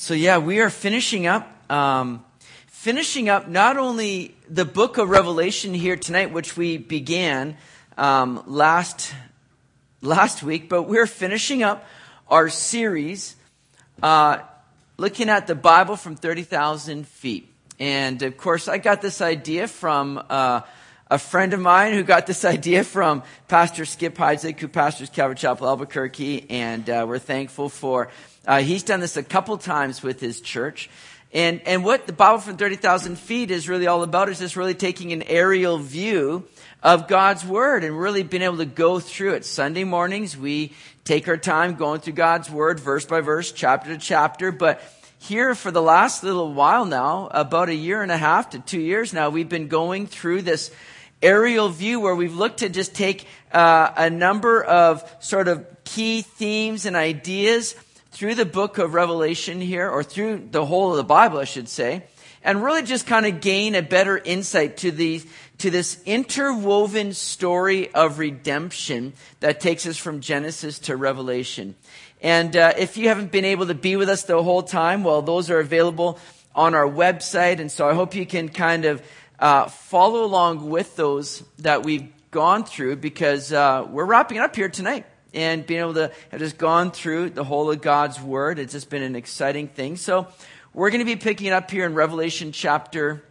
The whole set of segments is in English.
So, yeah, we are finishing up, um, finishing up not only the book of Revelation here tonight, which we began um, last last week, but we're finishing up our series uh, looking at the Bible from thirty thousand feet. And of course, I got this idea from uh, a friend of mine who got this idea from Pastor Skip Heitzig, who pastors Calvary Chapel Albuquerque, and uh, we're thankful for uh, he's done this a couple times with his church. And, and what the Bible from 30,000 feet is really all about is just really taking an aerial view of God's Word and really being able to go through it. Sunday mornings, we take our time going through God's Word, verse by verse, chapter to chapter. But here for the last little while now, about a year and a half to two years now, we've been going through this aerial view where we've looked to just take uh, a number of sort of key themes and ideas through the book of Revelation here, or through the whole of the Bible, I should say, and really just kind of gain a better insight to the, to this interwoven story of redemption that takes us from Genesis to Revelation. And uh, if you haven't been able to be with us the whole time, well, those are available on our website. And so I hope you can kind of uh, follow along with those that we've gone through because uh, we're wrapping up here tonight and being able to have just gone through the whole of God's Word. It's just been an exciting thing. So we're going to be picking it up here in Revelation chapter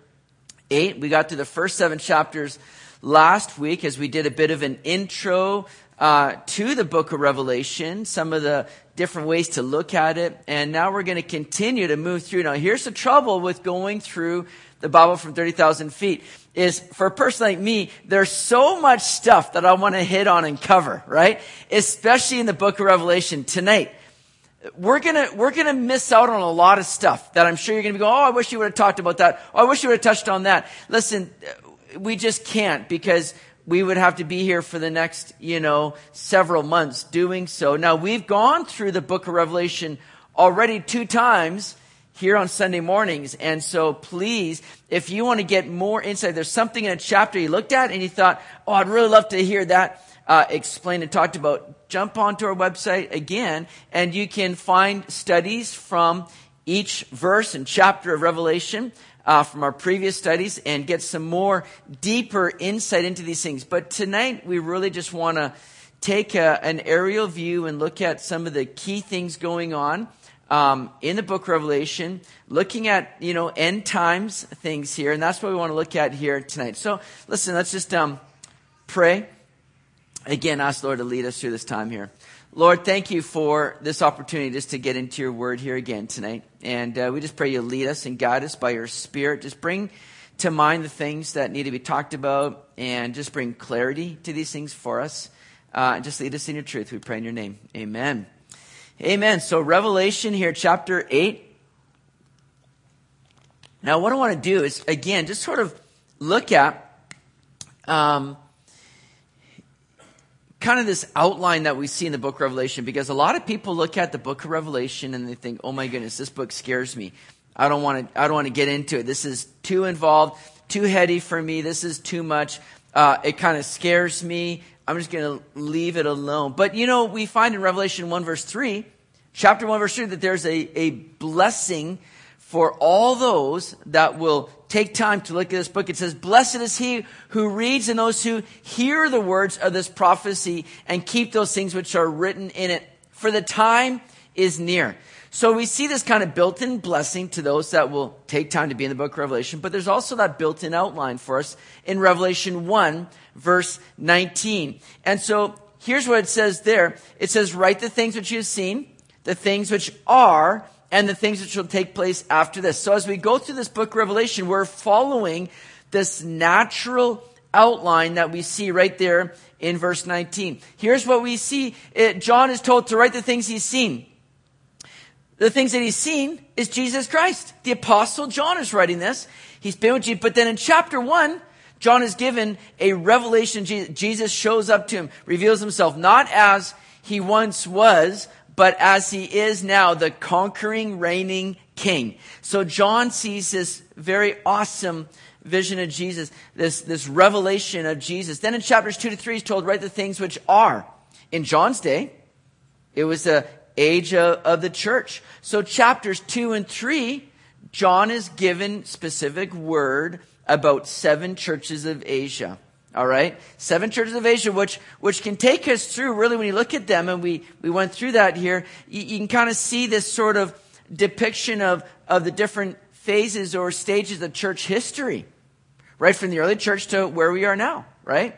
8. We got to the first seven chapters last week as we did a bit of an intro uh, to the book of Revelation, some of the different ways to look at it. And now we're going to continue to move through. Now, here's the trouble with going through the Bible from 30,000 feet is for a person like me, there's so much stuff that I want to hit on and cover, right? Especially in the book of Revelation tonight. We're gonna, we're gonna miss out on a lot of stuff that I'm sure you're gonna be going, oh, I wish you would have talked about that. Oh, I wish you would have touched on that. Listen, we just can't because we would have to be here for the next, you know, several months doing so. Now, we've gone through the book of Revelation already two times here on Sunday mornings. And so please, if you want to get more insight, there's something in a chapter you looked at and you thought, oh, I'd really love to hear that uh, explained and talked about. Jump onto our website again and you can find studies from each verse and chapter of Revelation. Uh, from our previous studies and get some more deeper insight into these things. But tonight we really just want to take a, an aerial view and look at some of the key things going on um, in the book Revelation, looking at, you know, end times things here, and that's what we want to look at here tonight. So, listen, let's just um, pray. Again, ask Lord to lead us through this time here. Lord, thank you for this opportunity just to get into your word here again tonight. And uh, we just pray you lead us and guide us by your spirit. Just bring to mind the things that need to be talked about and just bring clarity to these things for us. Uh, and just lead us in your truth. We pray in your name. Amen. Amen. So Revelation here, chapter 8. Now, what I want to do is, again, just sort of look at um, kind of this outline that we see in the book of Revelation, because a lot of people look at the book of Revelation and they think, oh my goodness, this book scares me. I don't want to, I don't want to get into it. This is too involved, too heady for me. This is too much. Uh, it kind of scares me. I'm just going to leave it alone. But you know, we find in Revelation 1 verse 3, chapter 1 verse 3, that there's a, a blessing for all those that will take time to look at this book. It says, blessed is he who reads and those who hear the words of this prophecy and keep those things which are written in it. For the time is near. So we see this kind of built-in blessing to those that will take time to be in the book of Revelation, but there's also that built-in outline for us in Revelation 1 verse 19. And so here's what it says there. It says, write the things which you have seen, the things which are, and the things which will take place after this. So as we go through this book of Revelation, we're following this natural outline that we see right there in verse 19. Here's what we see. It, John is told to write the things he's seen. The things that he's seen is Jesus Christ. The apostle John is writing this. He's been with Jesus. But then in chapter one, John is given a revelation. Jesus shows up to him, reveals himself not as he once was, but as he is now, the conquering, reigning king. So John sees this very awesome vision of Jesus, this, this revelation of Jesus. Then in chapters two to three, he's told, write the things which are. In John's day, it was a age of, of the church. So chapters 2 and 3, John is given specific word about seven churches of Asia. All right? Seven churches of Asia, which, which can take us through, really, when you look at them, and we, we went through that here, you, you can kind of see this sort of depiction of, of the different phases or stages of church history. Right from the early church to where we are now, right?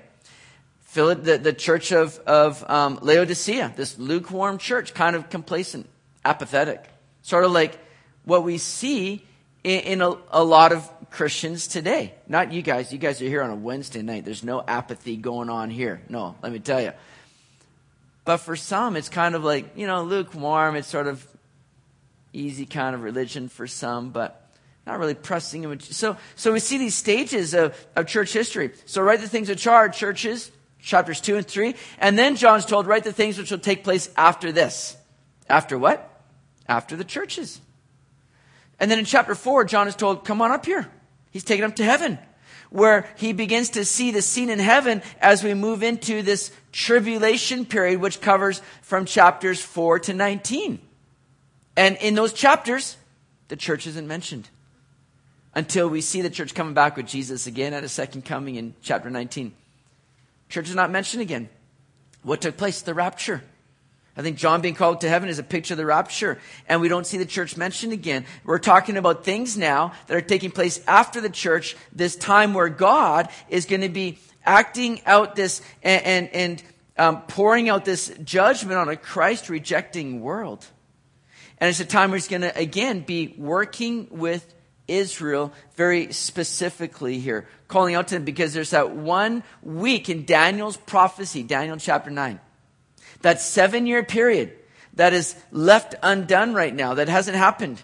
The, the church of, of um, Laodicea, this lukewarm church, kind of complacent, apathetic. Sort of like what we see in, in a, a lot of Christians today. Not you guys. You guys are here on a Wednesday night. There's no apathy going on here. No, let me tell you. But for some, it's kind of like, you know, lukewarm. It's sort of easy kind of religion for some, but not really pressing. So, so we see these stages of, of church history. So write the things which are churches, chapters 2 and 3. And then John's told, write the things which will take place after this. After what? After the churches. And then in chapter 4, John is told, come on up here. He's taken up to heaven, where he begins to see the scene in heaven as we move into this tribulation period, which covers from chapters 4 to 19. And in those chapters, the church isn't mentioned until we see the church coming back with Jesus again at a second coming in chapter 19. Church is not mentioned again. What took place? The rapture. I think John being called to heaven is a picture of the rapture, and we don't see the church mentioned again. We're talking about things now that are taking place after the church, this time where God is going to be acting out this and, and, and um, pouring out this judgment on a Christ rejecting world. And it's a time where he's going to, again, be working with Israel very specifically here, calling out to them because there's that one week in Daniel's prophecy, Daniel chapter 9 that seven year period that is left undone right now, that hasn't happened.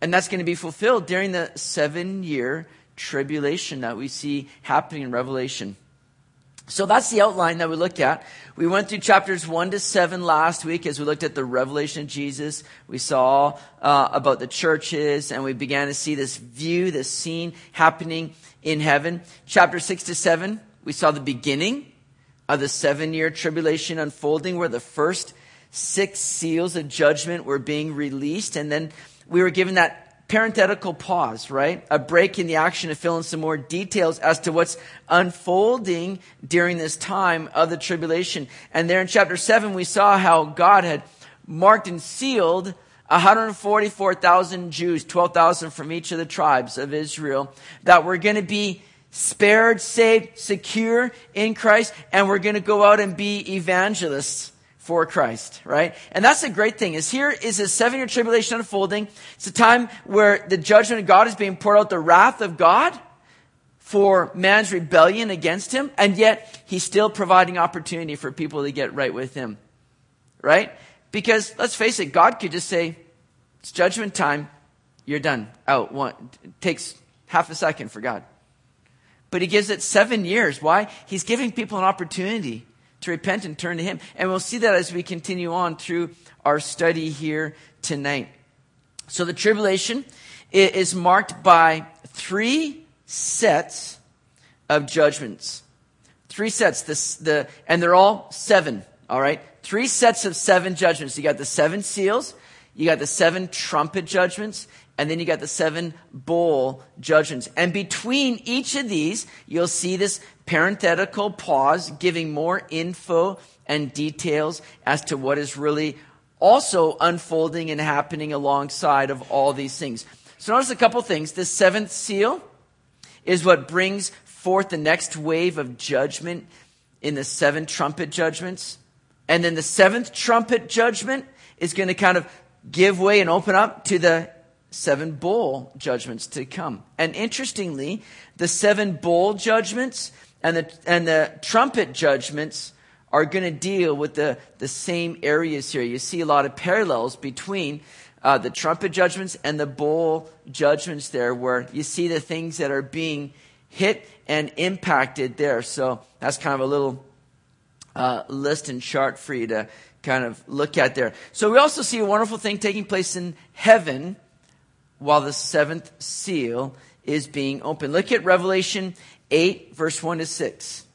And that's going to be fulfilled during the seven year tribulation that we see happening in Revelation. So that's the outline that we looked at. We went through chapters 1 to 7 last week as we looked at the revelation of Jesus. We saw uh, about the churches and we began to see this view, this scene happening in heaven. Chapter 6 to 7, we saw the beginning of the seven year tribulation unfolding where the first six seals of judgment were being released. And then we were given that parenthetical pause, right? A break in the action to fill in some more details as to what's unfolding during this time of the tribulation. And there in chapter seven, we saw how God had marked and sealed 144,000 Jews, 12,000 from each of the tribes of Israel, that were going to be spared, saved, secure in Christ, and we're going to go out and be evangelists for Christ, right? And that's the great thing is here is a seven year tribulation unfolding. It's a time where the judgment of God is being poured out, the wrath of God for man's rebellion against him, and yet he's still providing opportunity for people to get right with him, right? Because let's face it, God could just say, it's judgment time, you're done, out. One, it takes half a second for God but he gives it seven years. Why? He's giving people an opportunity to repent and turn to him. And we'll see that as we continue on through our study here tonight. So the tribulation is marked by three sets of judgments. Three sets, this, the, and they're all seven, all right? Three sets of seven judgments. You got the seven seals, you got the seven trumpet judgments, and then you got the seven bowl judgments. And between each of these, you'll see this parenthetical pause giving more info and details as to what is really also unfolding and happening alongside of all these things. So notice a couple things. The seventh seal is what brings forth the next wave of judgment in the seven trumpet judgments. And then the seventh trumpet judgment is going to kind of give way and open up to the seven bowl judgments to come. And interestingly, the seven bowl judgments and the, and the trumpet judgments are going to deal with the, the same areas here. You see a lot of parallels between uh, the trumpet judgments and the bowl judgments there, where you see the things that are being hit and impacted there. So that's kind of a little uh, list and chart for you to kind of look at there. So we also see a wonderful thing taking place in heaven while the seventh seal is being opened. Look at Revelation 8, verse 1 to 6.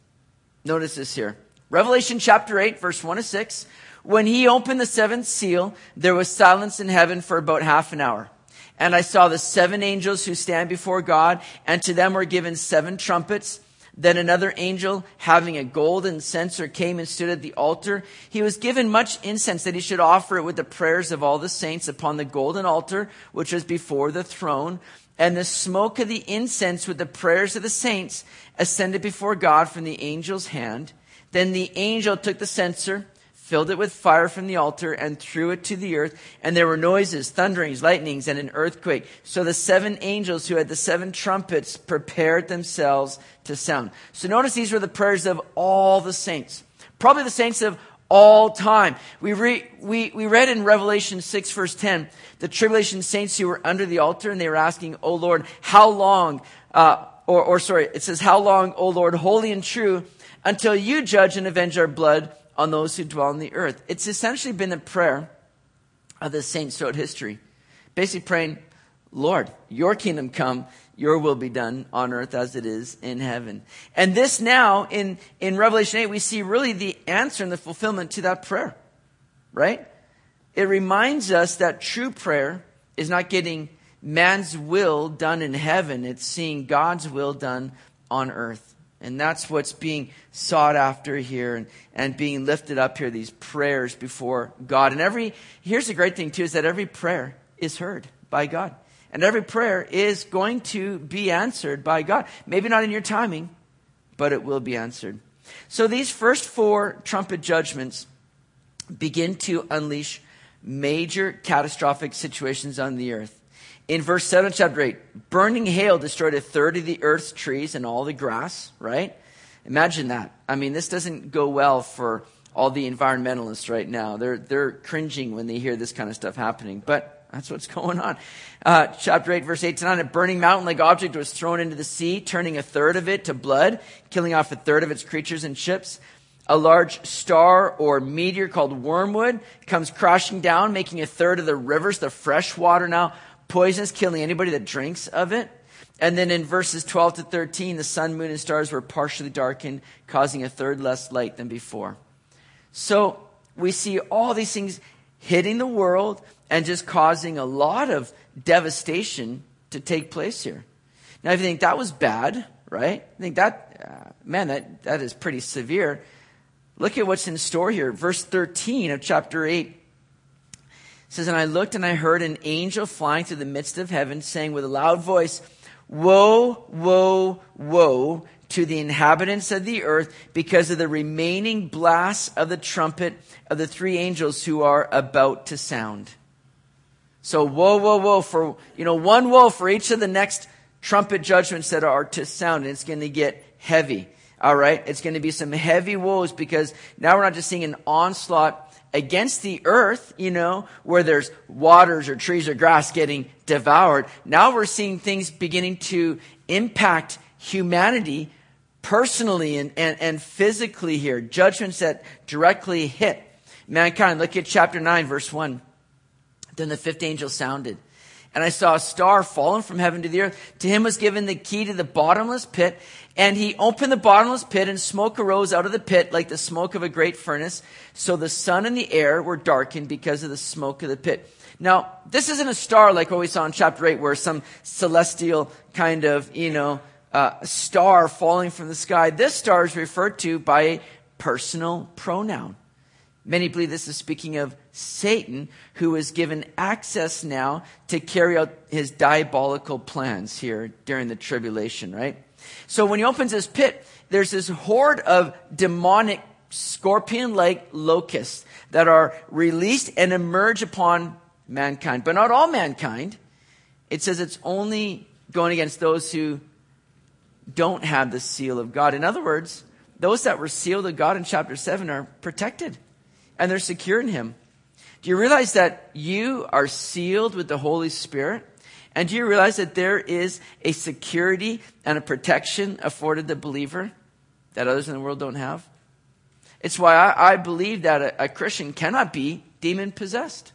Notice this here. Revelation chapter 8, verse 1 to 6. When he opened the seventh seal, there was silence in heaven for about half an hour. And I saw the seven angels who stand before God, and to them were given seven trumpets. Then another angel, having a golden censer, came and stood at the altar. He was given much incense that he should offer it with the prayers of all the saints upon the golden altar, which was before the throne. And the smoke of the incense with the prayers of the saints ascended before God from the angel's hand. Then the angel took the censer filled it with fire from the altar, and threw it to the earth. And there were noises, thunderings, lightnings, and an earthquake. So the seven angels who had the seven trumpets prepared themselves to sound. So notice these were the prayers of all the saints. Probably the saints of all time. We, re, we, we read in Revelation 6 verse 10, the tribulation saints who were under the altar and they were asking, Oh Lord, how long, uh, or, or sorry, it says, how long, O Lord, holy and true, until you judge and avenge our blood on those who dwell on the earth. It's essentially been the prayer of the saints throughout history. Basically praying, Lord, your kingdom come, your will be done on earth as it is in heaven. And this now, in, in Revelation 8, we see really the answer and the fulfillment to that prayer. Right? It reminds us that true prayer is not getting man's will done in heaven, it's seeing God's will done on earth. And that's what's being sought after here and, and being lifted up here, these prayers before God. And every, here's the great thing too, is that every prayer is heard by God. And every prayer is going to be answered by God. Maybe not in your timing, but it will be answered. So these first four trumpet judgments begin to unleash major catastrophic situations on the earth in verse 7 chapter 8, burning hail destroyed a third of the earth's trees and all the grass, right? Imagine that. I mean, this doesn't go well for all the environmentalists right now. They're, they're cringing when they hear this kind of stuff happening, but that's what's going on. Uh, chapter 8, verse 8 to 9, a burning mountain like object was thrown into the sea, turning a third of it to blood, killing off a third of its creatures and ships. A large star or meteor called wormwood comes crashing down, making a third of the rivers, the fresh water now poisonous, killing anybody that drinks of it. And then in verses 12 to 13, the sun, moon, and stars were partially darkened, causing a third less light than before. So we see all these things hitting the world and just causing a lot of devastation to take place here. Now, if you think that was bad, right? I think that, uh, man, that, that is pretty severe. Look at what's in store here. Verse 13 of chapter 8 says, And I looked and I heard an angel flying through the midst of heaven, saying with a loud voice, Woe, woe, woe to the inhabitants of the earth because of the remaining blasts of the trumpet of the three angels who are about to sound. So woe, woe, woe for, you know, one woe for each of the next trumpet judgments that are to sound. And it's going to get heavy. All right. It's going to be some heavy woes because now we're not just seeing an onslaught against the earth, you know, where there's waters or trees or grass getting devoured. Now we're seeing things beginning to impact humanity personally and, and, and physically here. Judgments that directly hit mankind. Look at chapter 9, verse 1. Then the fifth angel sounded. And I saw a star fallen from heaven to the earth. To him was given the key to the bottomless pit. And he opened the bottomless pit, and smoke arose out of the pit like the smoke of a great furnace. So the sun and the air were darkened because of the smoke of the pit. Now, this isn't a star like what we saw in chapter 8, where some celestial kind of, you know, uh, star falling from the sky. This star is referred to by a personal pronoun. Many believe this is speaking of Satan, who is given access now to carry out his diabolical plans here during the tribulation, right? So when he opens his pit, there's this horde of demonic scorpion like locusts that are released and emerge upon mankind. But not all mankind. It says it's only going against those who don't have the seal of God. In other words, those that were sealed of God in chapter 7 are protected and they're secure in Him. Do you realize that you are sealed with the Holy Spirit? And do you realize that there is a security and a protection afforded the believer that others in the world don't have? It's why I, I believe that a, a, Christian cannot be demon possessed.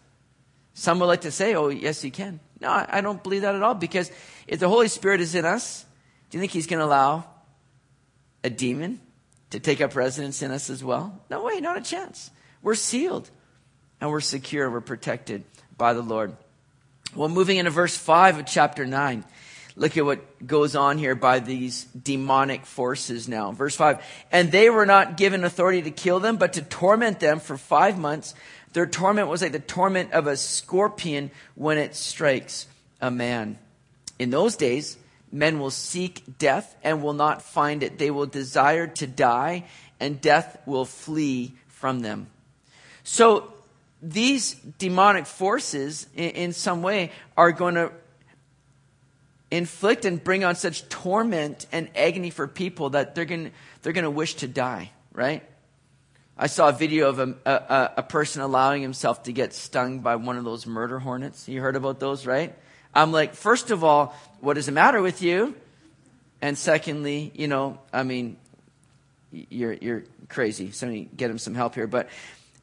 Some would like to say, oh, yes, he can. No, I, I don't believe that at all because if the Holy Spirit is in us, do you think he's going to allow a demon to take up residence in us as well? No way, not a chance. we're sealed and we're secure, we're protected by the Lord. Well, moving into verse 5 of chapter 9. Look at what goes on here by these demonic forces now. Verse 5. And they were not given authority to kill them, but to torment them for five months. Their torment was like the torment of a scorpion when it strikes a man. In those days, men will seek death and will not find it. They will desire to die, and death will flee from them. So, these demonic forces, in, in some way, are going to inflict and bring on such torment and agony for people that they're going they're going to wish to die, right? I saw a video of a, a, a, person allowing himself to get stung by one of those murder hornets. You heard about those, right? I'm like, first of all, what is the matter with you? And secondly, you know, I mean, you're, you're crazy. Somebody get him some help here. But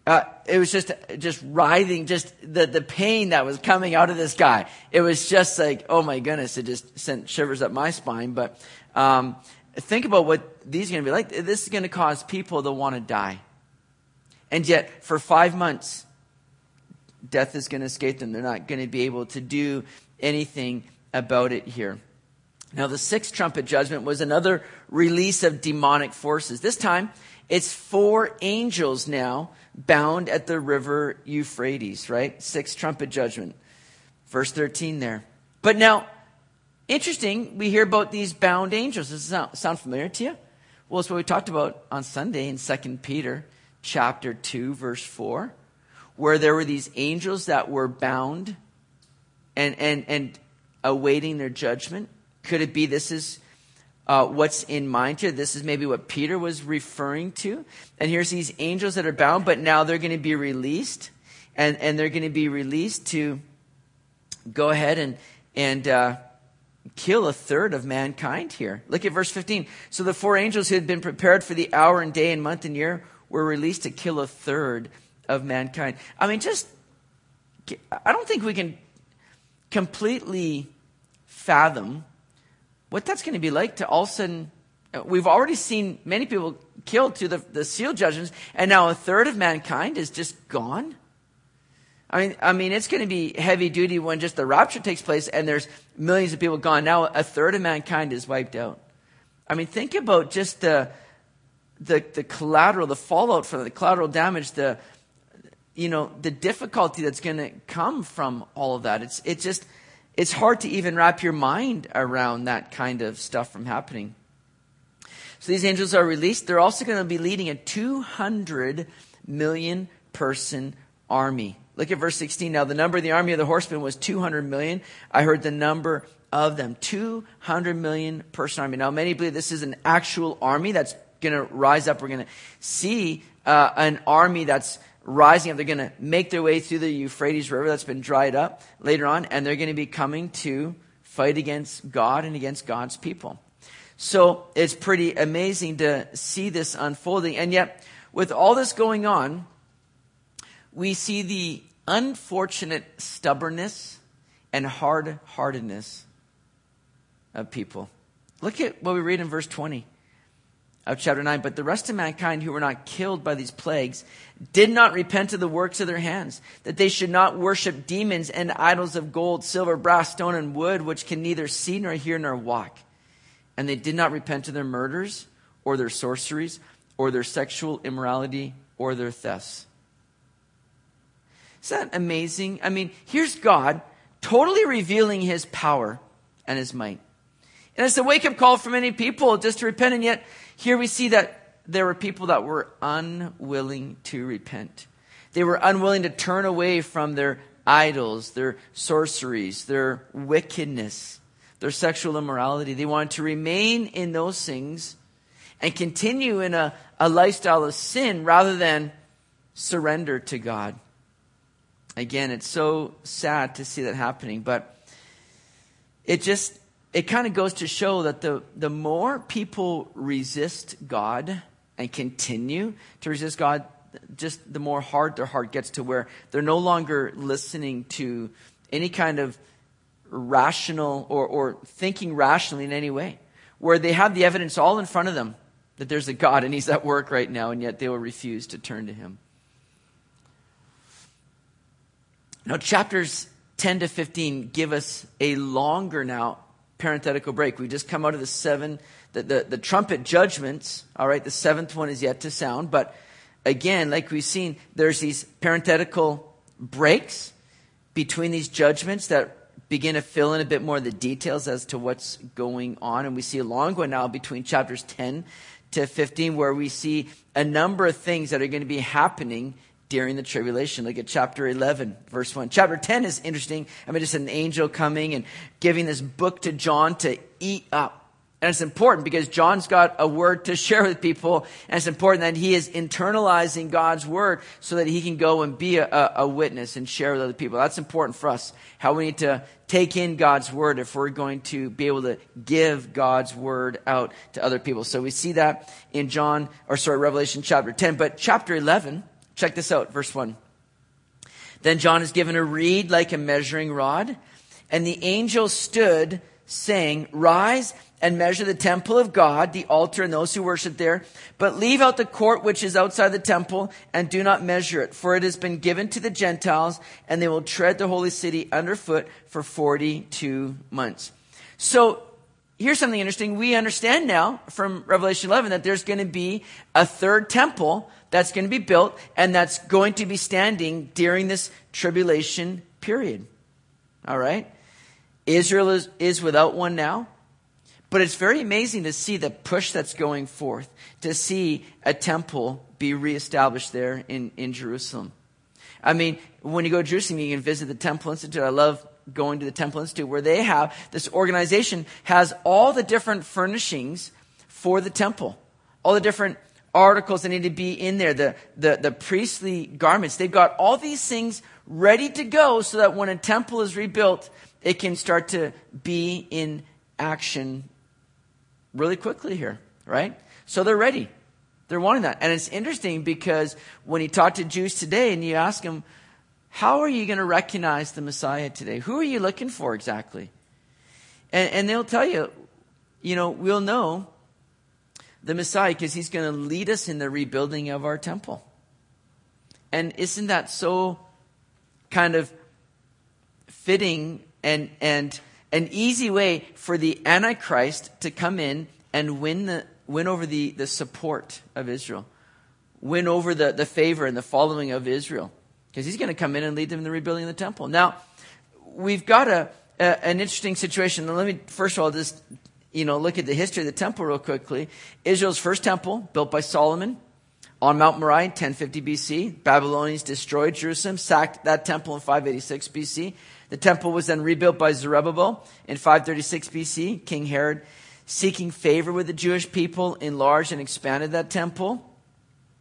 uh, it was just just writhing, just the the pain that was coming out of this guy. It was just like, oh my goodness, it just sent shivers up my spine. But um, think about what these are going to be like. This is going to cause people to want to die, and yet for five months, death is going to escape them. They're not going to be able to do anything about it here. Now, the sixth trumpet judgment was another release of demonic forces. This time, it's four angels now bound at the river Euphrates, right? Sixth trumpet judgment. Verse 13 there. But now, interesting, we hear about these bound angels. Does sound, sound familiar to you? Well, it's what we talked about on Sunday in 2 Peter chapter 2, verse 4, where there were these angels that were bound and, and, and awaiting their judgment. Could it be this is uh, what's in mind here. This is maybe what Peter was referring to. And here's these angels that are bound, but now they're going to be released. And, and they're going to be released to go ahead and, and uh, kill a third of mankind here. Look at verse 15. So the four angels who had been prepared for the hour and day and month and year were released to kill a third of mankind. I mean, just, I don't think we can completely fathom what that's going to be like to all of a sudden, we've already seen many people killed to the, the seal judgments, and now a third of mankind is just gone. I mean, I mean, it's going to be heavy duty when just the rapture takes place and there's millions of people gone. Now a third of mankind is wiped out. I mean, think about just the, the, the collateral, the fallout from the collateral damage, the, you know, the difficulty that's going to come from all of that. It's, it's just, it's hard to even wrap your mind around that kind of stuff from happening. So these angels are released. They're also going to be leading a 200 million person army. Look at verse 16. Now, the number of the army of the horsemen was 200 million. I heard the number of them 200 million person army. Now, many believe this is an actual army that's going to rise up. We're going to see uh, an army that's rising up. They're going to make their way through the Euphrates River that's been dried up later on, and they're going to be coming to fight against God and against God's people. So it's pretty amazing to see this unfolding. And yet, with all this going on, we see the unfortunate stubbornness and hard heartedness of people. Look at what we read in verse 20 of chapter 9. But the rest of mankind who were not killed by these plagues did not repent of the works of their hands, that they should not worship demons and idols of gold, silver, brass, stone, and wood, which can neither see nor hear nor walk. And they did not repent of their murders, or their sorceries, or their sexual immorality, or their thefts. Is that amazing? I mean, here's God totally revealing his power and his might. And it's a wake up call for many people just to repent, and yet here we see that there were people that were unwilling to repent. They were unwilling to turn away from their idols, their sorceries, their wickedness, their sexual immorality. They wanted to remain in those things and continue in a, a lifestyle of sin rather than surrender to God. Again, it's so sad to see that happening, but it just it kind of goes to show that the, the more people resist God and continue to resist God, just the more hard their heart gets to where they're no longer listening to any kind of rational or, or thinking rationally in any way, where they have the evidence all in front of them that there's a God and He's at work right now, and yet they will refuse to turn to Him. Now, chapters 10 to 15 give us a longer now parenthetical break. We just come out of the seven, the, the, the trumpet judgments. All right, the seventh one is yet to sound. But again, like we've seen, there's these parenthetical breaks between these judgments that begin to fill in a bit more of the details as to what's going on. And we see a long one now between chapters 10 to 15 where we see a number of things that are going to be happening during the tribulation. Look at chapter 11, verse 1. Chapter 10 is interesting. I mean, just an angel coming and giving this book to John to eat up. And it's important because John's got a word to share with people, and it's important that he is internalizing God's word so that he can go and be a, a, witness and share with other people. That's important for us, how we need to take in God's word if we're going to be able to give God's word out to other people. So we see that in John, or sorry, Revelation chapter 10. But chapter 11, check this out, verse 1. Then John is given a reed like a measuring rod, and the angel stood saying, Rise and measure the temple of God, the altar, and those who worship there. But leave out the court which is outside the temple, and do not measure it, for it has been given to the Gentiles, and they will tread the holy city underfoot for 42 months. So, here's something interesting. We understand now from Revelation 11 that there's going to be a third temple that's going to be built, and that's going to be standing during this tribulation period. All right? Israel is, is without one now. But it's very amazing to see the push that's going forth, to see a temple be reestablished there in, in Jerusalem. I mean, when you go to Jerusalem, you can visit the Temple Institute. I love going to the Temple Institute where they have this organization has all the different furnishings for the temple, all the different articles that need to be in there, the, the, the priestly garments. They've got all these things ready to go so that when a temple is rebuilt, it can start to be in action really quickly here, right? So they're ready. They're wanting that. And it's interesting because when you talk to Jews today and you ask them, how are you going to recognize the Messiah today? Who are you looking for exactly? And, and they'll tell you, you know, we'll know the Messiah because he's going to lead us in the rebuilding of our temple. And isn't that so kind of fitting and, and an easy way for the Antichrist to come in and win, the, win over the, the support of Israel, win over the, the favor and the following of Israel. Because he's going to come in and lead them in the rebuilding of the temple. Now, we've got a, a, an interesting situation. Let me, first of all, just, you know, look at the history of the temple real quickly. Israel's first temple, built by Solomon on Mount Moriah, 1050 BC. Babylonians destroyed Jerusalem, sacked that temple in 586 BC. The temple was then rebuilt by Zerubbabel in 536 BC. King Herod, seeking favor with the Jewish people, enlarged and expanded that temple.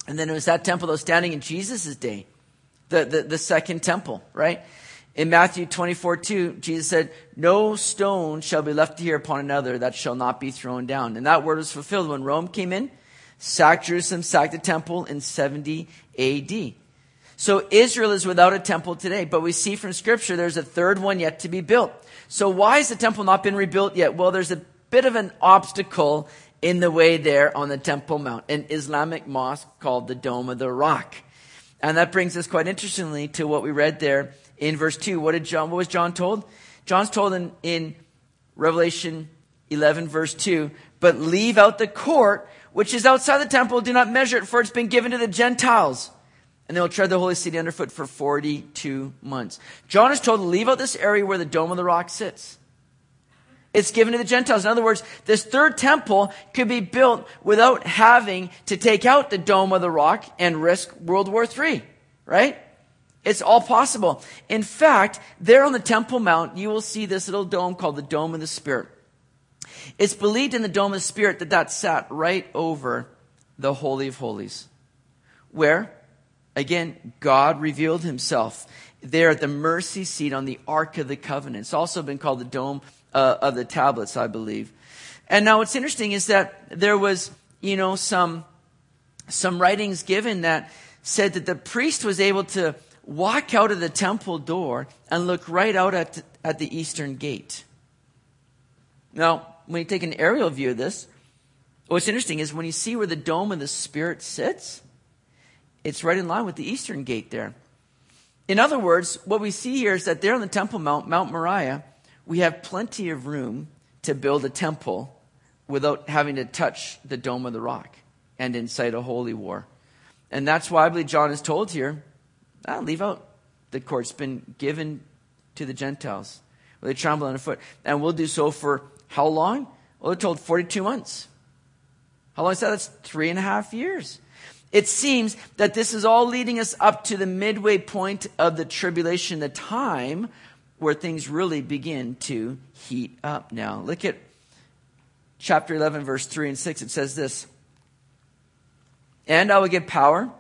And then it was that temple that was standing in Jesus' day, the, the, the second temple, right? In Matthew 24, 2, Jesus said, No stone shall be left here upon another that shall not be thrown down. And that word was fulfilled when Rome came in, sacked Jerusalem, sacked the temple in 70 AD. So Israel is without a temple today, but we see from scripture there's a third one yet to be built. So why has the temple not been rebuilt yet? Well, there's a bit of an obstacle in the way there on the Temple Mount, an Islamic mosque called the Dome of the Rock. And that brings us quite interestingly to what we read there in verse 2. What did John, what was John told? John's told in, in Revelation 11 verse 2, but leave out the court which is outside the temple, do not measure it, for it's been given to the Gentiles and they will tread the holy city underfoot for 42 months. John is told to leave out this area where the Dome of the Rock sits. It's given to the Gentiles. In other words, this third temple could be built without having to take out the Dome of the Rock and risk World War III, right? It's all possible. In fact, there on the Temple Mount, you will see this little dome called the Dome of the Spirit. It's believed in the Dome of the Spirit that that sat right over the Holy of Holies. Where? Again, God revealed himself there at the mercy seat on the Ark of the Covenant. It's also been called the Dome uh, of the Tablets, I believe. And now what's interesting is that there was, you know, some, some writings given that said that the priest was able to walk out of the temple door and look right out at, at the eastern gate. Now, when you take an aerial view of this, what's interesting is when you see where the dome of the Spirit sits, it's right in line with the eastern gate there. In other words, what we see here is that there on the Temple Mount, Mount Moriah, we have plenty of room to build a temple without having to touch the dome of the rock and incite a holy war. And that's why I believe John is told here, ah, leave out the court's been given to the Gentiles. They trample underfoot. And we'll do so for how long? Well, they're told 42 months. How long is that? That's three and a half years. It seems that this is all leading us up to the midway point of the tribulation, the time where things really begin to heat up now. Look at chapter 11, verse 3 and 6. It says this And I will give power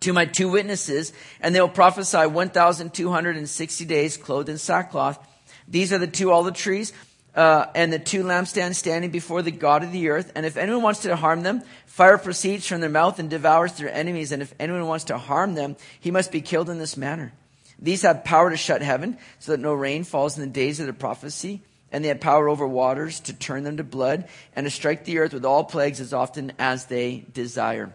to my two witnesses, and they will prophesy 1,260 days clothed in sackcloth. These are the two olive trees uh, and the two lampstands standing before the God of the earth. And if anyone wants to harm them, fire proceeds from their mouth and devours their enemies. And if anyone wants to harm them, he must be killed in this manner. These have power to shut heaven so that no rain falls in the days of their prophecy. And they have power over waters to turn them to blood and to strike the earth with all plagues as often as they desire.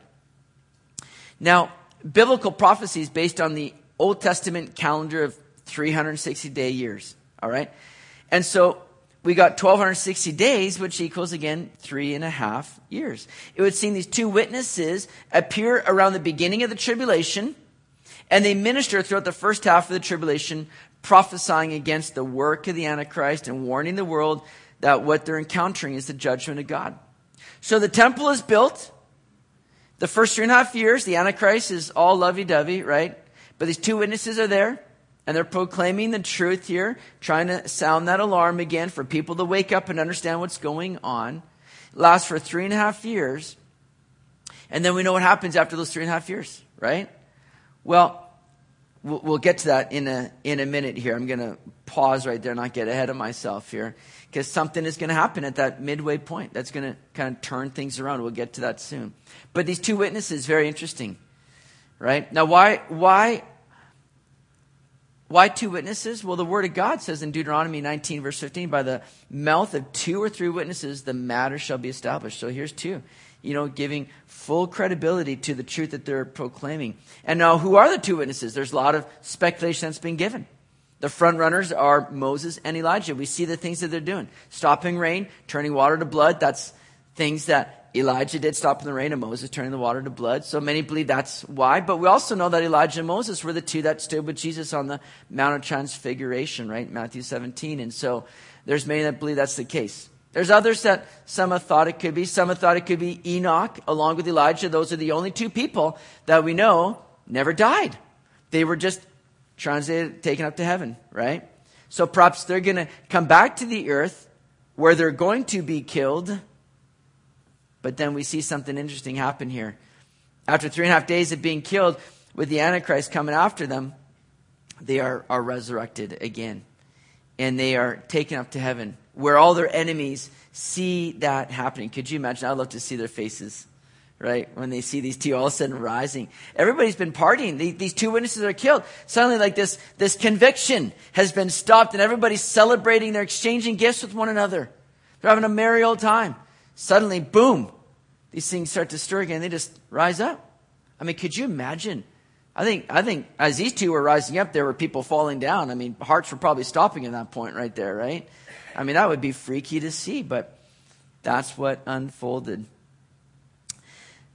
Now, biblical prophecies based on the Old Testament calendar of 360 day years. All right. And so we got 1260 days, which equals again three and a half years. It would seem these two witnesses appear around the beginning of the tribulation and they minister throughout the first half of the tribulation, prophesying against the work of the Antichrist and warning the world that what they're encountering is the judgment of God. So the temple is built. The first three and a half years, the Antichrist is all lovey dovey, right? But these two witnesses are there. And they're proclaiming the truth here, trying to sound that alarm again for people to wake up and understand what's going on. It lasts for three and a half years. And then we know what happens after those three and a half years, right? Well, we'll get to that in a, in a minute here. I'm going to pause right there, not get ahead of myself here, because something is going to happen at that midway point. That's going to kind of turn things around. We'll get to that soon. But these two witnesses, very interesting, right? Now, why, why why two witnesses? Well, the Word of God says in Deuteronomy 19, verse 15, by the mouth of two or three witnesses, the matter shall be established. So here's two, you know, giving full credibility to the truth that they're proclaiming. And now, who are the two witnesses? There's a lot of speculation that's been given. The front runners are Moses and Elijah. We see the things that they're doing stopping rain, turning water to blood. That's things that Elijah did stop in the rain and Moses turning the water to blood. So many believe that's why. But we also know that Elijah and Moses were the two that stood with Jesus on the Mount of Transfiguration, right? Matthew 17. And so there's many that believe that's the case. There's others that some have thought it could be. Some have thought it could be Enoch along with Elijah. Those are the only two people that we know never died. They were just translated, taken up to heaven, right? So perhaps they're going to come back to the earth where they're going to be killed but then we see something interesting happen here. After three and a half days of being killed, with the Antichrist coming after them, they are, are resurrected again. And they are taken up to heaven, where all their enemies see that happening. Could you imagine? I'd love to see their faces, right? When they see these two all of a sudden rising. Everybody's been partying. These two witnesses are killed. Suddenly, like this, this conviction has been stopped, and everybody's celebrating. They're exchanging gifts with one another. They're having a merry old time. Suddenly, boom, these things start to stir again. They just rise up. I mean, could you imagine? I think, I think as these two were rising up, there were people falling down. I mean, hearts were probably stopping at that point right there, right? I mean, that would be freaky to see, but that's what unfolded.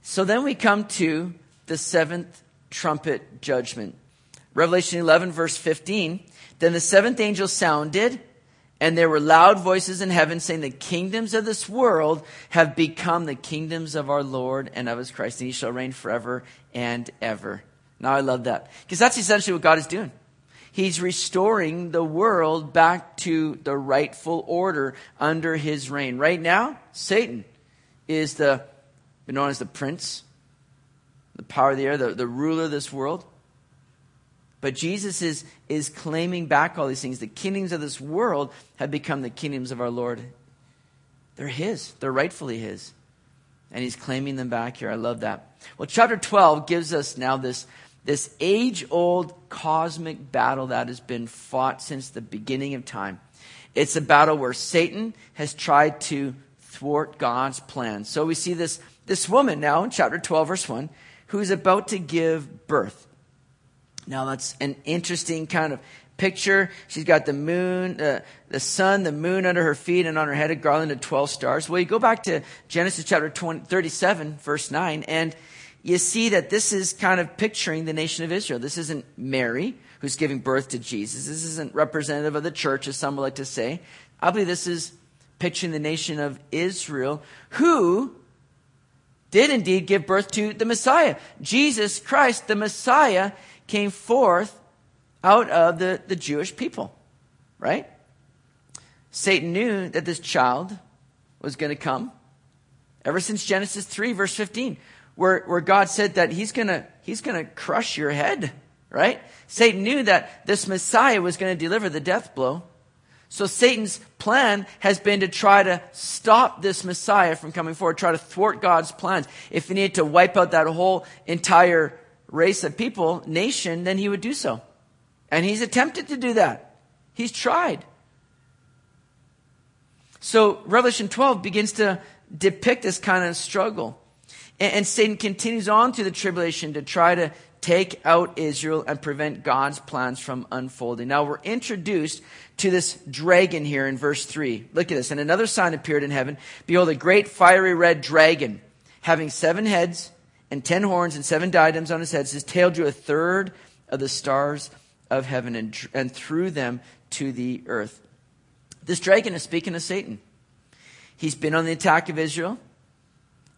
So then we come to the seventh trumpet judgment. Revelation 11, verse 15. Then the seventh angel sounded, and there were loud voices in heaven saying, The kingdoms of this world have become the kingdoms of our Lord and of his Christ, and he shall reign forever and ever. Now I love that. Because that's essentially what God is doing. He's restoring the world back to the rightful order under his reign. Right now, Satan is the, known as the prince, the power of the air, the, the ruler of this world. But Jesus is, is claiming back all these things. The kingdoms of this world have become the kingdoms of our Lord. They're His, they're rightfully His. And He's claiming them back here. I love that. Well, chapter 12 gives us now this, this age old cosmic battle that has been fought since the beginning of time. It's a battle where Satan has tried to thwart God's plan. So we see this, this woman now in chapter 12, verse 1, who's about to give birth. Now that's an interesting kind of picture. She's got the moon, uh, the sun, the moon under her feet, and on her head a garland of 12 stars. Well, you go back to Genesis chapter 20, 37, verse 9, and you see that this is kind of picturing the nation of Israel. This isn't Mary who's giving birth to Jesus. This isn't representative of the church, as some would like to say. I believe this is picturing the nation of Israel, who did indeed give birth to the Messiah. Jesus Christ, the Messiah, came forth out of the, the Jewish people, right? Satan knew that this child was going to come ever since Genesis 3, verse 15, where, where God said that he's going to he's going to crush your head, right? Satan knew that this Messiah was going to deliver the death blow. So Satan's plan has been to try to stop this Messiah from coming forward, try to thwart God's plans. If he needed to wipe out that whole entire race of people, nation, then he would do so. And he's attempted to do that. He's tried. So Revelation 12 begins to depict this kind of struggle. And, and Satan continues on through the tribulation to try to take out Israel and prevent God's plans from unfolding. Now we're introduced to this dragon here in verse 3. Look at this. And another sign appeared in heaven. Behold, a great fiery red dragon, having seven heads and ten horns and seven diadems on his heads. His tail drew a third of the stars of heaven and, and threw them to the earth. This dragon is speaking of Satan. He's been on the attack of Israel.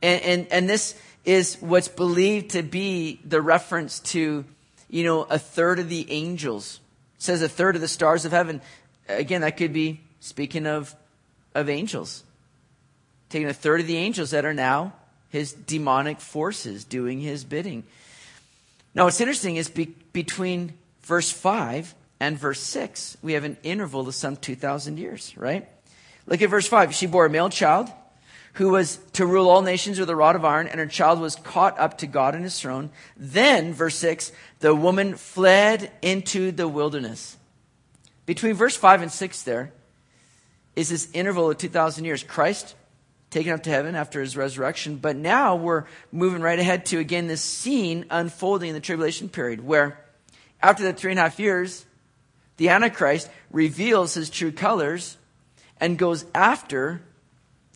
And, and, and this is what's believed to be the reference to, you know, a third of the angels. It says a third of the stars of heaven. Again, that could be speaking of, of angels. Taking a third of the angels that are now his demonic forces doing his bidding. Now, what's interesting is be, between verse 5 and verse 6, we have an interval of some 2,000 years, right? Look at verse 5. She bore a male child who was to rule all nations with a rod of iron, and her child was caught up to God in his throne. Then, verse 6, the woman fled into the wilderness. Between verse 5 and 6 there is this interval of 2,000 years. Christ taken up to heaven after his resurrection. But now we're moving right ahead to, again, this scene unfolding in the tribulation period where after the three and a half years, the Antichrist reveals his true colors and goes after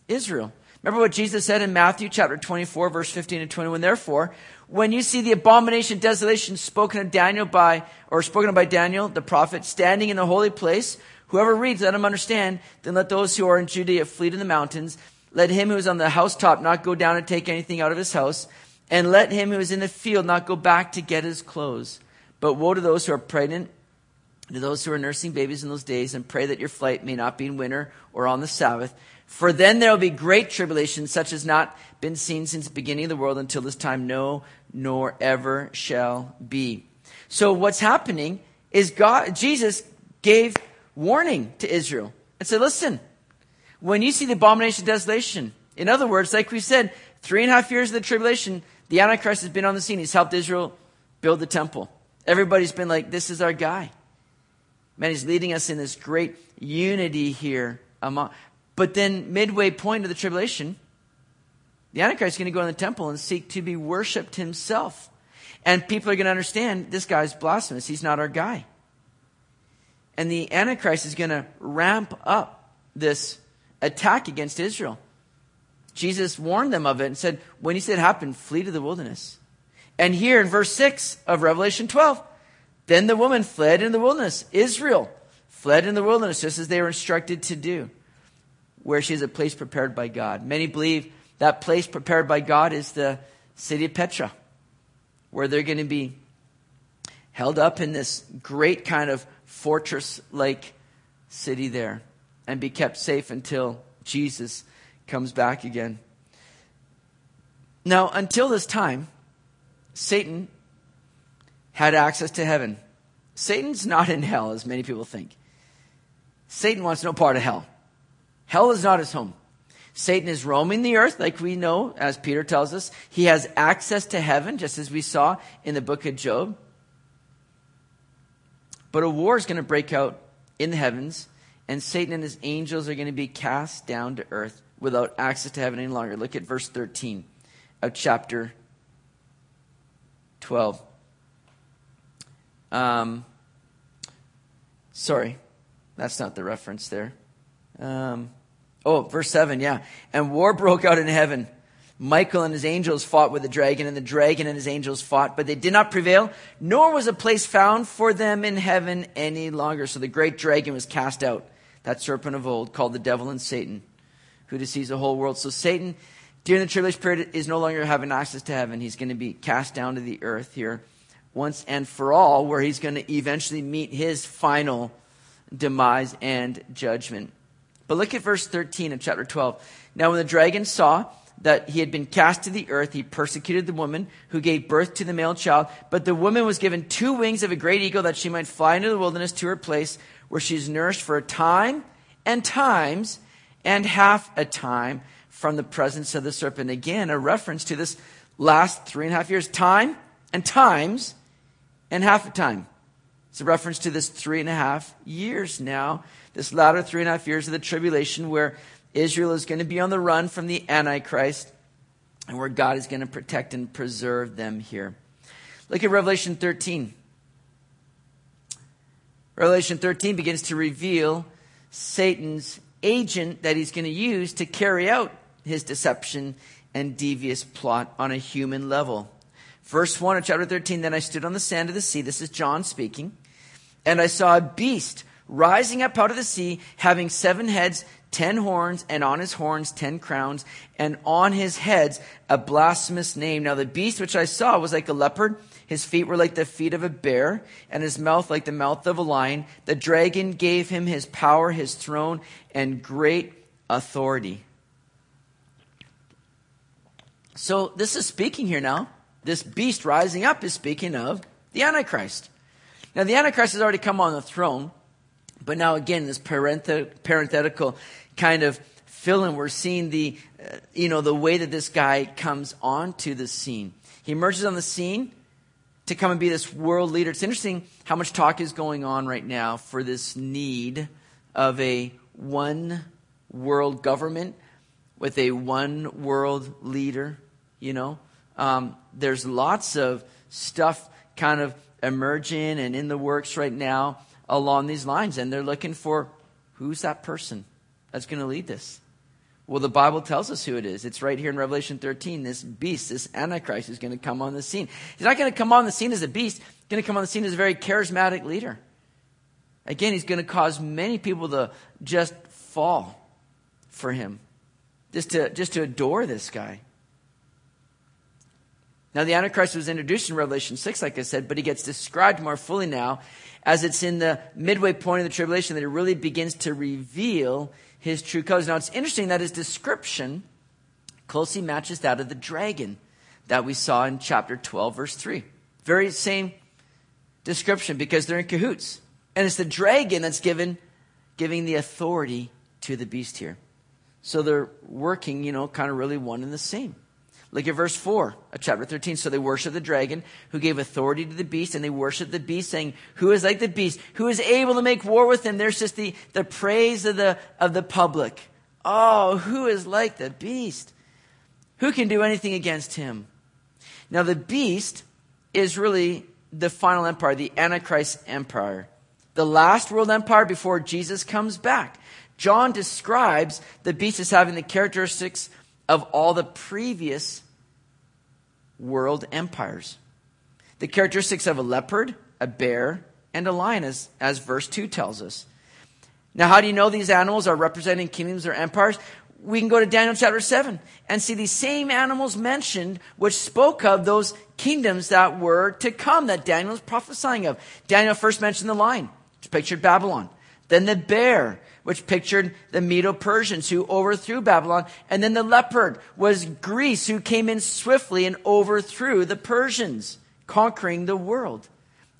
Israel. Remember what Jesus said in Matthew chapter 24, verse 15 and 21. Therefore, when you see the abomination, desolation spoken of Daniel by, or spoken of by Daniel, the prophet, standing in the holy place, whoever reads, let him understand. Then let those who are in Judea flee to the mountains. Let him who is on the housetop not go down and take anything out of his house. And let him who is in the field not go back to get his clothes. But woe to those who are pregnant, to those who are nursing babies in those days, and pray that your flight may not be in winter or on the Sabbath. For then there will be great tribulation, such as not been seen since the beginning of the world until this time, no, nor ever shall be. So what's happening is God, Jesus gave warning to Israel and said, listen, when you see the abomination of desolation, in other words, like we said, three and a half years of the tribulation, the Antichrist has been on the scene. He's helped Israel build the temple. Everybody's been like, this is our guy. Man, he's leading us in this great unity here among, but then, midway point of the tribulation, the Antichrist is going to go in the temple and seek to be worshiped himself. And people are going to understand this guy's blasphemous. He's not our guy. And the Antichrist is going to ramp up this attack against Israel. Jesus warned them of it and said, when he said happen, flee to the wilderness. And here in verse 6 of Revelation 12, then the woman fled in the wilderness. Israel fled in the wilderness just as they were instructed to do where she has a place prepared by God. Many believe that place prepared by God is the city of Petra, where they're going to be held up in this great kind of fortress like city there and be kept safe until Jesus comes back again. Now, until this time, Satan had access to heaven. Satan's not in hell, as many people think. Satan wants no part of hell. Hell is not his home. Satan is roaming the earth, like we know, as Peter tells us. He has access to heaven, just as we saw in the book of Job. But a war is going to break out in the heavens, and Satan and his angels are going to be cast down to earth without access to heaven any longer. Look at verse 13 of chapter 12. Um, sorry, that's not the reference there. Um, oh, verse 7, yeah. And war broke out in heaven. Michael and his angels fought with the dragon, and the dragon and his angels fought, but they did not prevail, nor was a place found for them in heaven any longer. So the great dragon was cast out, that serpent of old, called the devil and Satan, who deceives the whole world. So Satan, during the tribulation period, is no longer having access to heaven. He's going to be cast down to the earth here once and for all, where he's going to eventually meet his final demise and judgment. But look at verse 13 of chapter 12. Now, when the dragon saw that he had been cast to the earth, he persecuted the woman who gave birth to the male child. But the woman was given two wings of a great eagle that she might fly into the wilderness to her place where she is nourished for a time and times and half a time from the presence of the serpent. Again, a reference to this last three and a half years. Time and times and half a time. It's a reference to this three and a half years now, this latter three and a half years of the tribulation where Israel is going to be on the run from the Antichrist and where God is going to protect and preserve them here. Look at Revelation 13. Revelation 13 begins to reveal Satan's agent that he's going to use to carry out his deception and devious plot on a human level. Verse 1 of chapter 13 Then I stood on the sand of the sea. This is John speaking. And I saw a beast rising up out of the sea, having seven heads, ten horns, and on his horns ten crowns, and on his heads a blasphemous name. Now the beast which I saw was like a leopard. His feet were like the feet of a bear, and his mouth like the mouth of a lion. The dragon gave him his power, his throne, and great authority. So this is speaking here now. This beast rising up is speaking of the Antichrist. Now, the Antichrist has already come on the throne, but now again, this parenthetical kind of fill in, we're seeing the, uh, you know, the way that this guy comes onto the scene. He emerges on the scene to come and be this world leader. It's interesting how much talk is going on right now for this need of a one world government with a one world leader, you know. Um, there's lots of stuff kind of emerging and in the works right now along these lines. And they're looking for who's that person that's going to lead this? Well, the Bible tells us who it is. It's right here in Revelation 13. This beast, this Antichrist, is going to come on the scene. He's not going to come on the scene as a beast. He's going to come on the scene as a very charismatic leader. Again, he's going to cause many people to just fall for him, just to, just to adore this guy. Now, the Antichrist was introduced in Revelation 6, like I said, but he gets described more fully now as it's in the midway point of the tribulation that he really begins to reveal his true colors. Now, it's interesting that his description closely matches that of the dragon that we saw in chapter 12, verse 3. Very same description because they're in cahoots. And it's the dragon that's given, giving the authority to the beast here. So they're working, you know, kind of really one and the same. Look at verse 4 of chapter 13. So they worship the dragon who gave authority to the beast, and they worship the beast, saying, Who is like the beast? Who is able to make war with him? There's just the, the praise of the, of the public. Oh, who is like the beast? Who can do anything against him? Now, the beast is really the final empire, the Antichrist empire, the last world empire before Jesus comes back. John describes the beast as having the characteristics of all the previous world empires. The characteristics of a leopard, a bear, and a lion, as, as verse 2 tells us. Now, how do you know these animals are representing kingdoms or empires? We can go to Daniel chapter 7 and see these same animals mentioned, which spoke of those kingdoms that were to come that Daniel was prophesying of. Daniel first mentioned the lion, which pictured Babylon. Then the bear, which pictured the Medo Persians who overthrew Babylon. And then the leopard was Greece who came in swiftly and overthrew the Persians, conquering the world.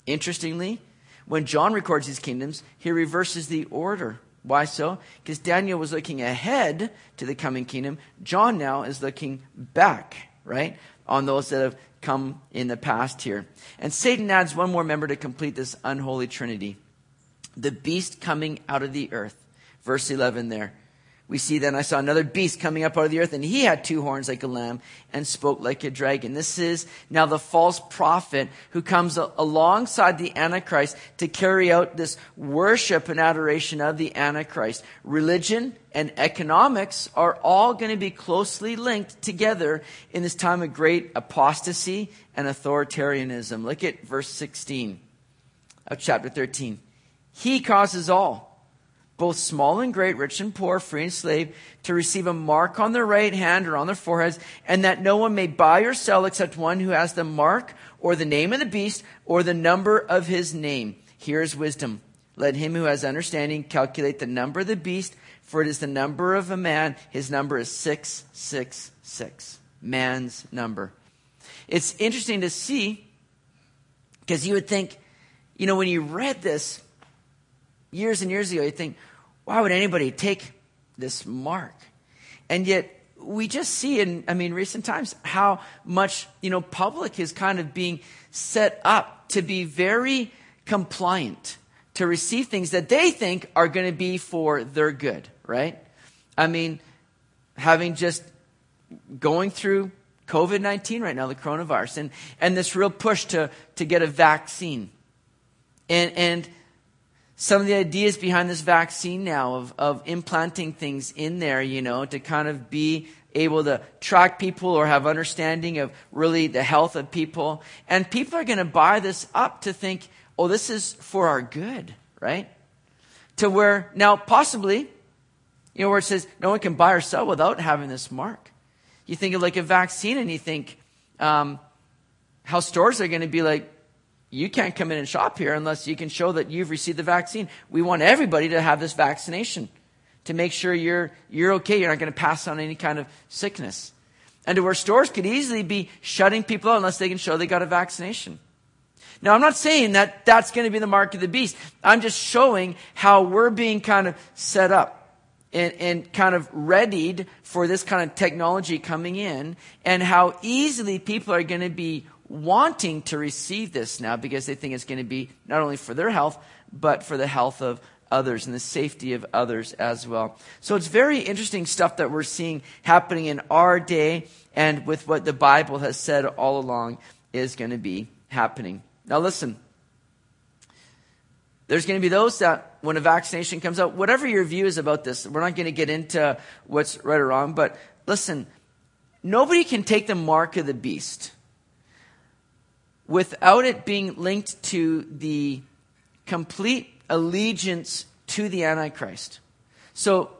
Interestingly, when John records these kingdoms, he reverses the order. Why so? Because Daniel was looking ahead to the coming kingdom. John now is looking back, right? On those that have come in the past here. And Satan adds one more member to complete this unholy trinity the beast coming out of the earth verse 11 there. we see then I saw another beast coming up out of the earth, and he had two horns like a lamb and spoke like a dragon. This is now the false prophet who comes alongside the Antichrist to carry out this worship and adoration of the Antichrist. Religion and economics are all going to be closely linked together in this time of great apostasy and authoritarianism. Look at verse 16 of chapter 13. He causes all both small and great, rich and poor, free and slave, to receive a mark on their right hand or on their foreheads, and that no one may buy or sell except one who has the mark or the name of the beast or the number of his name. Here is wisdom. Let him who has understanding calculate the number of the beast, for it is the number of a man. His number is 666. Man's number. It's interesting to see because you would think, you know, when you read this, years and years ago, you think, why would anybody take this mark? And yet, we just see in, I mean, recent times how much, you know, public is kind of being set up to be very compliant, to receive things that they think are going to be for their good, right? I mean, having just going through COVID 19 right now, the coronavirus, and, and this real push to, to get a vaccine. And, and some of the ideas behind this vaccine now of, of implanting things in there, you know, to kind of be able to track people or have understanding of really the health of people. And people are going to buy this up to think, oh, this is for our good, right? To where now possibly, you know, where it says no one can buy or sell without having this mark. You think of like a vaccine and you think, um, how stores are going to be like, you can't come in and shop here unless you can show that you've received the vaccine. We want everybody to have this vaccination to make sure you're, you're okay. You're not going to pass on any kind of sickness. And to where stores could easily be shutting people out unless they can show they got a vaccination. Now, I'm not saying that that's going to be the mark of the beast. I'm just showing how we're being kind of set up and, and kind of readied for this kind of technology coming in and how easily people are going to be wanting to receive this now because they think it's going to be not only for their health, but for the health of others and the safety of others as well. So it's very interesting stuff that we're seeing happening in our day and with what the Bible has said all along is going to be happening. Now listen. There's going to be those that when a vaccination comes out, whatever your view is about this, we're not going to get into what's right or wrong, but listen, nobody can take the mark of the beast without it being linked to the complete allegiance to the Antichrist. So,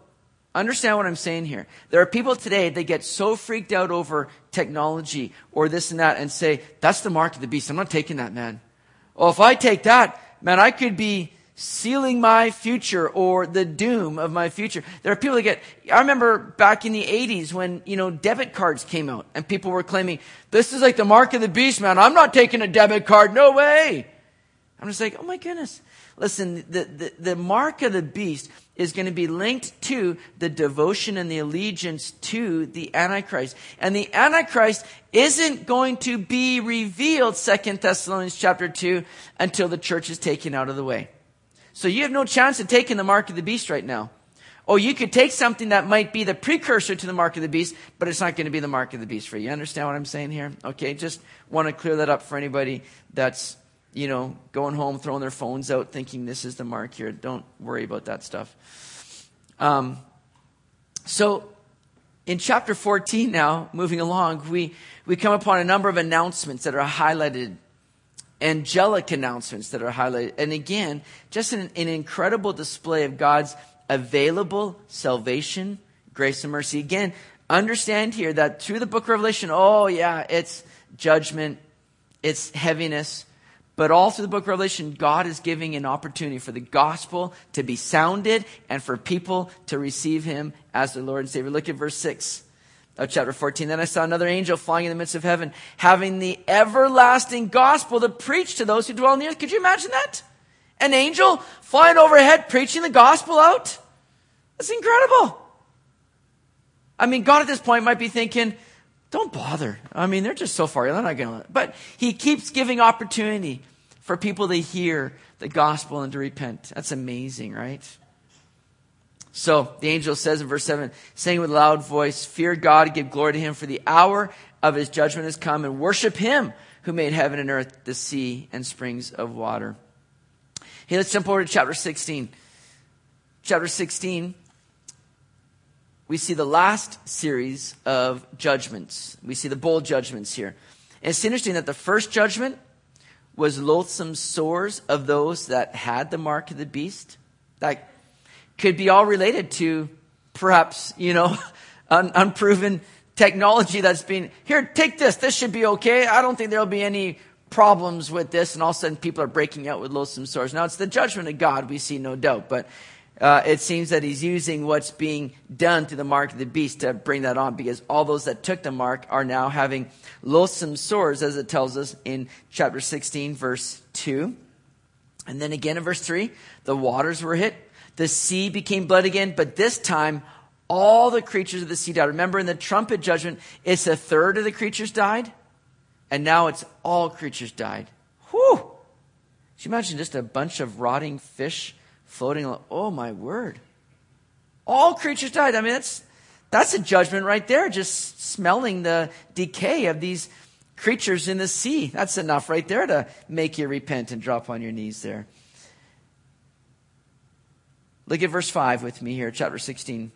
understand what I'm saying here. There are people today that get so freaked out over technology or this and that and say, that's the mark of the beast. I'm not taking that, man. Oh, if I take that, man, I could be sealing my future or the doom of my future. There are people that get, I remember back in the 80s when, you know, debit cards came out and people were claiming, this is like the mark of the beast, man. I'm not taking a debit card. No way. I'm just like, oh my goodness. Listen, the, the, the mark of the beast is going to be linked to the devotion and the allegiance to the Antichrist. And the Antichrist isn't going to be revealed, Second Thessalonians chapter 2, until the church is taken out of the way. So you have no chance of taking the mark of the beast right now. Or you could take something that might be the precursor to the mark of the beast, but it's not going to be the mark of the beast for you. You understand what I'm saying here? Okay, just want to clear that up for anybody that's, you know, going home, throwing their phones out, thinking this is the mark here. Don't worry about that stuff. Um, so, in chapter 14 now, moving along, we, we come upon a number of announcements that are highlighted angelic announcements that are highlighted. And again, just an, an incredible display of God's available salvation, grace, and mercy. Again, understand here that through the book of Revelation, oh yeah, it's judgment, it's heaviness. But all through the book of Revelation, God is giving an opportunity for the gospel to be sounded and for people to receive him as their Lord and Savior. Look at verse 6 of chapter 14. Then I saw another angel flying in the midst of heaven, having the everlasting gospel to preach to those who dwell on the earth. Could you imagine that? An angel flying overhead preaching the gospel out? That's incredible. I mean, God at this point might be thinking, don't bother. I mean, they're just so far. They're not going to. But He keeps giving opportunity for people to hear the gospel and to repent. That's amazing, right? So the angel says in verse 7, saying with a loud voice, Fear God, give glory to him, for the hour of his judgment has come, and worship him who made heaven and earth, the sea, and springs of water. Hey, let's jump over to chapter 16. Chapter 16, we see the last series of judgments. We see the bowl judgments here. And it's interesting that the first judgment was loathsome sores of those that had the mark of the beast. That could be all related to perhaps, you know, un- unproven technology that's being, here, take this. This should be okay. I don't think there'll be any problems with this. And all of a sudden people are breaking out with loathsome sores. Now it's the judgment of God, we see no doubt. But uh, it seems that he's using what's being done to the mark of the beast to bring that on because all those that took the mark are now having loathsome sores, as it tells us in chapter 16, verse 2. And then again in verse 3, the waters were hit the sea became blood again, but this time all the creatures of the sea died. Remember in the trumpet judgment, it's a third of the creatures died, and now it's all creatures died. Whew! Can you imagine just a bunch of rotting fish floating? Along? Oh my word! All creatures died. I mean, that's that's a judgment right there. Just smelling the decay of these creatures in the sea. That's enough right there to make you repent and drop on your knees there. Look at verse 5 with me here, chapter 16.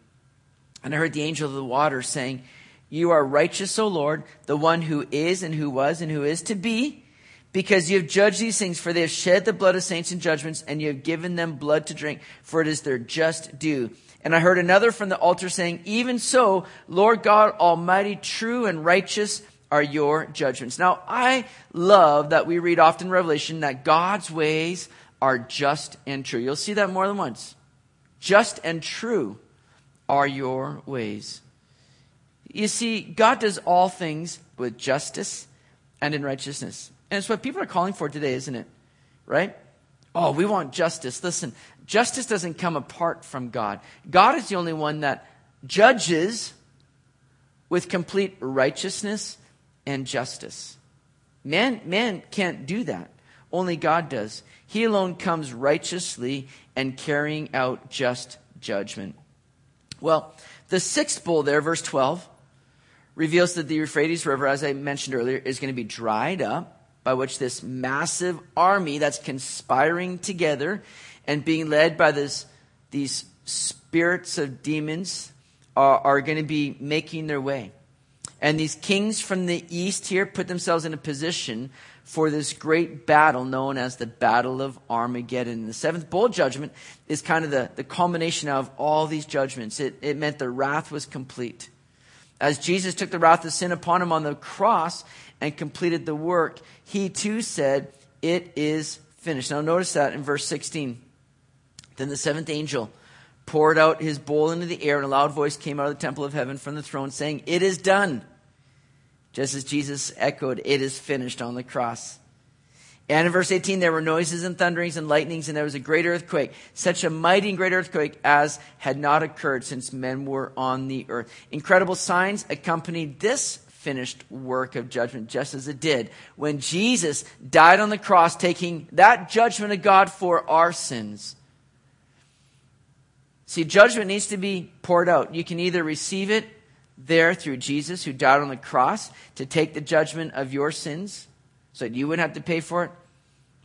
And I heard the angel of the water saying, You are righteous, O Lord, the one who is and who was and who is to be, because you have judged these things, for they have shed the blood of saints and judgments, and you have given them blood to drink, for it is their just due. And I heard another from the altar saying, Even so, Lord God Almighty, true and righteous are your judgments. Now, I love that we read often in Revelation that God's ways are just and true. You'll see that more than once. Just and true are your ways. You see, God does all things with justice and in righteousness. And it's what people are calling for today, isn't it? Right? Oh, we want justice. Listen, justice doesn't come apart from God. God is the only one that judges with complete righteousness and justice. Man, man can't do that. Only God does. He alone comes righteously and carrying out just judgment. Well, the sixth bowl there, verse 12, reveals that the Euphrates River, as I mentioned earlier, is going to be dried up, by which this massive army that's conspiring together and being led by this, these spirits of demons uh, are, are going to be making their way. And these kings from the east here put themselves in a position for this great battle known as the Battle of Armageddon. The seventh bowl judgment is kind of the, the culmination of all these judgments. It, it meant the wrath was complete. As Jesus took the wrath of sin upon him on the cross and completed the work, he too said, It is finished. Now notice that in verse 16. Then the seventh angel poured out his bowl into the air, and a loud voice came out of the temple of heaven from the throne, saying, It is done just as Jesus echoed, It is finished on the cross. And in verse 18, there were noises and thunderings and lightnings, and there was a great earthquake, such a mighty and great earthquake as had not occurred since men were on the earth. Incredible signs accompanied this finished work of judgment, just as it did when Jesus died on the cross, taking that judgment of God for our sins. See, judgment needs to be poured out. You can either receive it there through Jesus who died on the cross to take the judgment of your sins so that you wouldn't have to pay for it.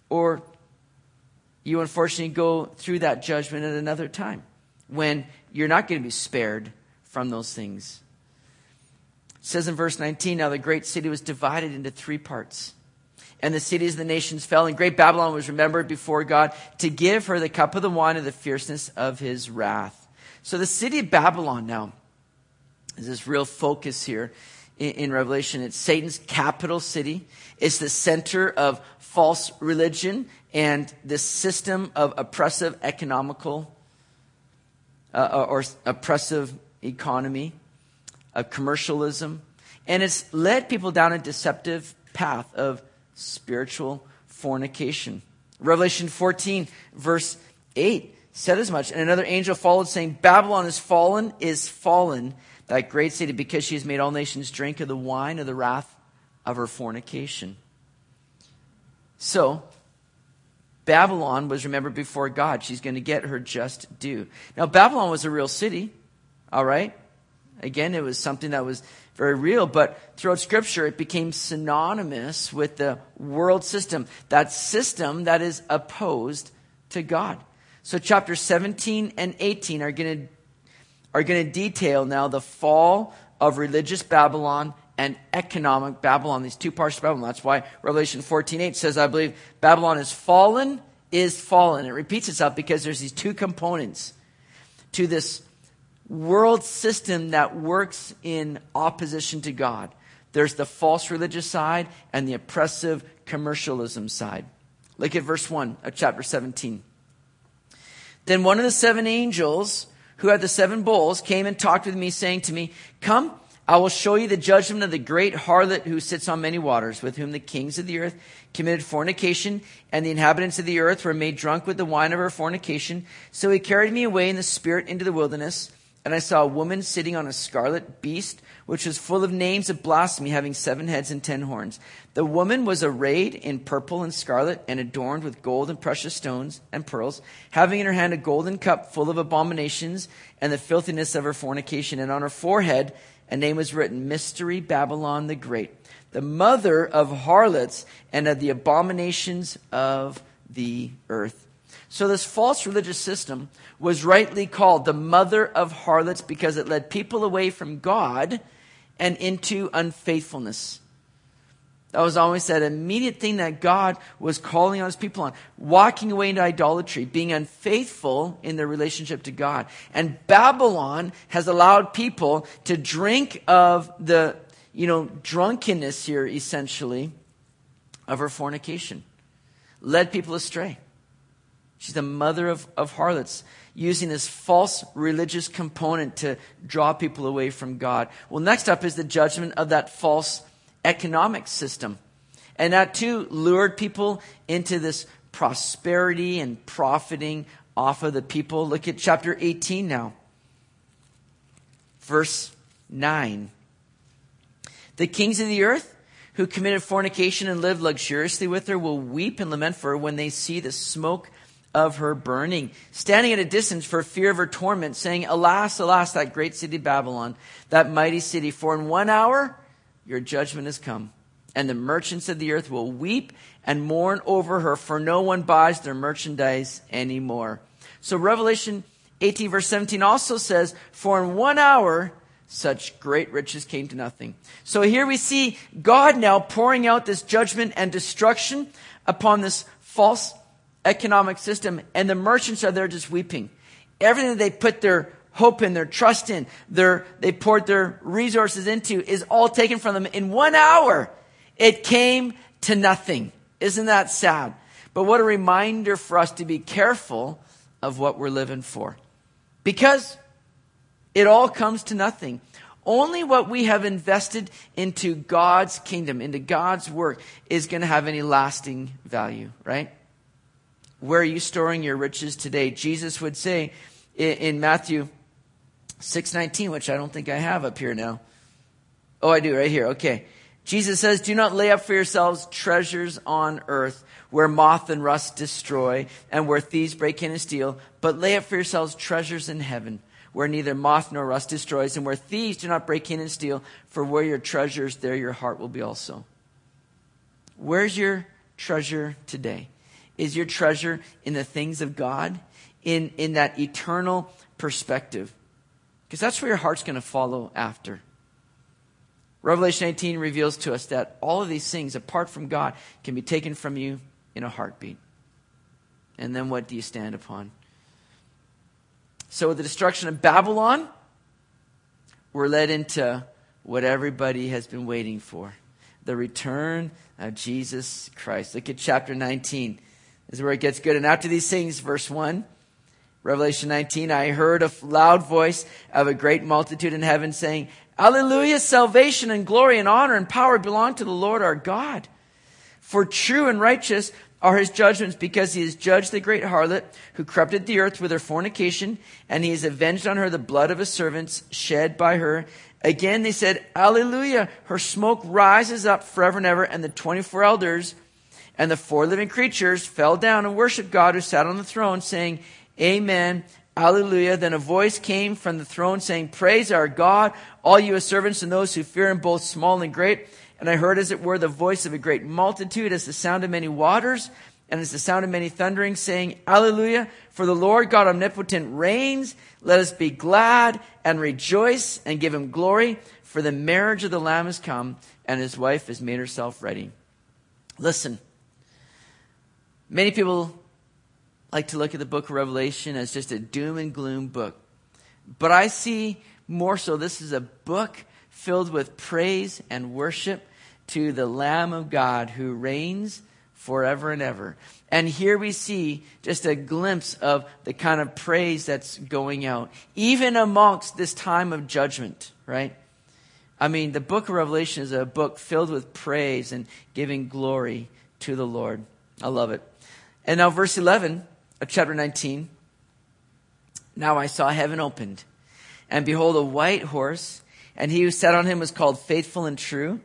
Or you unfortunately go through that judgment at another time when you're not going to be spared from those things. It says in verse 19 Now the great city was divided into three parts. And the cities of the nations fell, and great Babylon was remembered before God to give her the cup of the wine of the fierceness of his wrath. So the city of Babylon now there's this real focus here in, in Revelation. It's Satan's capital city. It's the center of false religion and this system of oppressive economical uh, or oppressive economy, of commercialism. And it's led people down a deceptive path of spiritual fornication. Revelation 14, verse 8 said as much. And another angel followed, saying, Babylon is fallen, is fallen that great city, because she has made all nations drink of the wine of the wrath of her fornication. So, Babylon was remembered before God. She's going to get her just due. Now, Babylon was a real city, all right? Again, it was something that was very real, but throughout Scripture, it became synonymous with the world system, that system that is opposed to God. So, chapter 17 and 18 are going to are going to detail now the fall of religious Babylon and economic Babylon, these two parts of Babylon. That's why Revelation 14:8 says, I believe Babylon is fallen, is fallen. It repeats itself because there's these two components to this world system that works in opposition to God. There's the false religious side and the oppressive commercialism side. Look at verse 1 of chapter 17. Then one of the seven angels who had the seven bowls came and talked with me, saying to me, Come, I will show you the judgment of the great harlot who sits on many waters, with whom the kings of the earth committed fornication, and the inhabitants of the earth were made drunk with the wine of her fornication. So he carried me away in the spirit into the wilderness, and I saw a woman sitting on a scarlet beast, which was full of names of blasphemy, having seven heads and ten horns. The woman was arrayed in purple and scarlet, and adorned with gold and precious stones and pearls, having in her hand a golden cup full of abominations and the filthiness of her fornication, and on her forehead a name was written Mystery Babylon the Great, the mother of harlots and of the abominations of the earth. So, this false religious system was rightly called the mother of harlots because it led people away from God and into unfaithfulness. That was always that immediate thing that God was calling on his people on. Walking away into idolatry, being unfaithful in their relationship to God. And Babylon has allowed people to drink of the, you know, drunkenness here, essentially, of her fornication. Led people astray. She's the mother of, of harlots, using this false religious component to draw people away from God. Well, next up is the judgment of that false economic system. And that too lured people into this prosperity and profiting off of the people. Look at chapter 18 now, verse 9. The kings of the earth who committed fornication and lived luxuriously with her will weep and lament for her when they see the smoke of her burning, standing at a distance for fear of her torment, saying, Alas, alas, that great city Babylon, that mighty city, for in one hour your judgment has come. And the merchants of the earth will weep and mourn over her, for no one buys their merchandise anymore. So Revelation 18 verse 17 also says, For in one hour such great riches came to nothing. So here we see God now pouring out this judgment and destruction upon this false economic system, and the merchants are there just weeping. Everything they put their hope in, their trust in, their, they poured their resources into is all taken from them in one hour. It came to nothing. Isn't that sad? But what a reminder for us to be careful of what we're living for. Because it all comes to nothing. Only what we have invested into God's kingdom, into God's work, is going to have any lasting value, right? Where are you storing your riches today? Jesus would say in, Matthew 619, which I don't think I have up here now. Oh, I do right here. Okay. Jesus says, do not lay up for yourselves treasures on earth where moth and rust destroy and where thieves break in and steal, but lay up for yourselves treasures in heaven where neither moth nor rust destroys and where thieves do not break in and steal, for where your treasures, there your heart will be also. Where's your treasure today? Is your treasure in the things of God? In, in that eternal perspective? Because that's where your heart's going to follow after. Revelation 18 reveals to us that all of these things, apart from God, can be taken from you in a heartbeat. And then what do you stand upon? So, with the destruction of Babylon, we're led into what everybody has been waiting for the return of Jesus Christ. Look at chapter 19. Is where it gets good. And after these things, verse 1 Revelation 19, I heard a loud voice of a great multitude in heaven saying, Alleluia, salvation and glory and honor and power belong to the Lord our God. For true and righteous are his judgments because he has judged the great harlot who corrupted the earth with her fornication and he has avenged on her the blood of his servants shed by her. Again, they said, Alleluia, her smoke rises up forever and ever and the 24 elders And the four living creatures fell down and worshiped God who sat on the throne, saying, Amen. Alleluia. Then a voice came from the throne saying, Praise our God, all you his servants and those who fear him, both small and great. And I heard, as it were, the voice of a great multitude, as the sound of many waters, and as the sound of many thunderings, saying, Alleluia. For the Lord God omnipotent reigns. Let us be glad and rejoice and give him glory. For the marriage of the Lamb has come, and his wife has made herself ready. Listen. Many people like to look at the book of Revelation as just a doom and gloom book. But I see more so this is a book filled with praise and worship to the Lamb of God who reigns forever and ever. And here we see just a glimpse of the kind of praise that's going out, even amongst this time of judgment, right? I mean, the book of Revelation is a book filled with praise and giving glory to the Lord. I love it. And now, verse 11 of chapter 19. Now I saw heaven opened, and behold, a white horse, and he who sat on him was called faithful and true.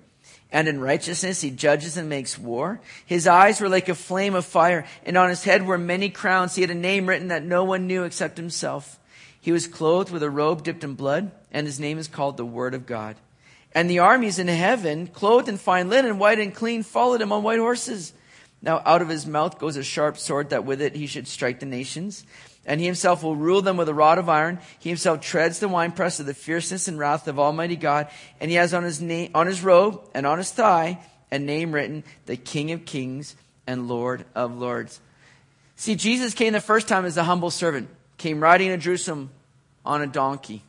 And in righteousness he judges and makes war. His eyes were like a flame of fire, and on his head were many crowns. He had a name written that no one knew except himself. He was clothed with a robe dipped in blood, and his name is called the Word of God. And the armies in heaven, clothed in fine linen, white and clean, followed him on white horses. Now out of his mouth goes a sharp sword that with it he should strike the nations. And he himself will rule them with a rod of iron. He himself treads the winepress of the fierceness and wrath of Almighty God. And he has on his name, on his robe and on his thigh a name written, the King of Kings and Lord of Lords. See, Jesus came the first time as a humble servant, came riding in Jerusalem on a donkey.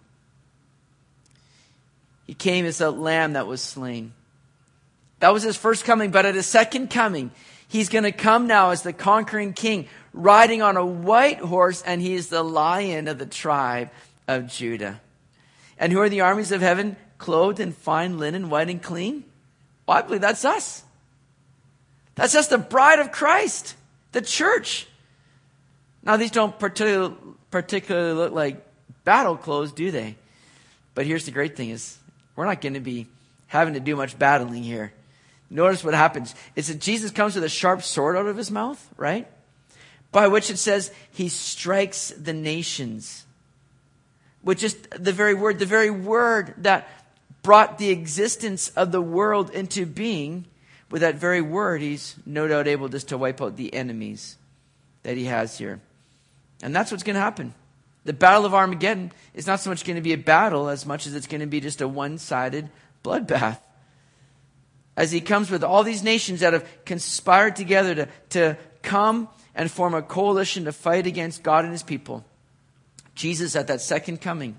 He came as a lamb that was slain. That was his first coming, but at his second coming, he's going to come now as the conquering king, riding on a white horse, and he is the lion of the tribe of Judah. And who are the armies of heaven clothed in fine linen, white and clean? Well, I believe that's us. That's just the bride of Christ, the church. Now, these don't particularly look like battle clothes, do they? But here's the great thing is we're not going to be having to do much battling here. Notice what happens. It's that Jesus comes with a sharp sword out of his mouth, right? By which it says he strikes the nations. Which is the very word, the very word that brought the existence of the world into being. With that very word, he's no doubt able just to wipe out the enemies that he has here. And that's what's going to happen. The Battle of Armageddon is not so much going to be a battle as much as it's going to be just a one sided bloodbath. As he comes with all these nations that have conspired together to, to come and form a coalition to fight against God and his people, Jesus at that second coming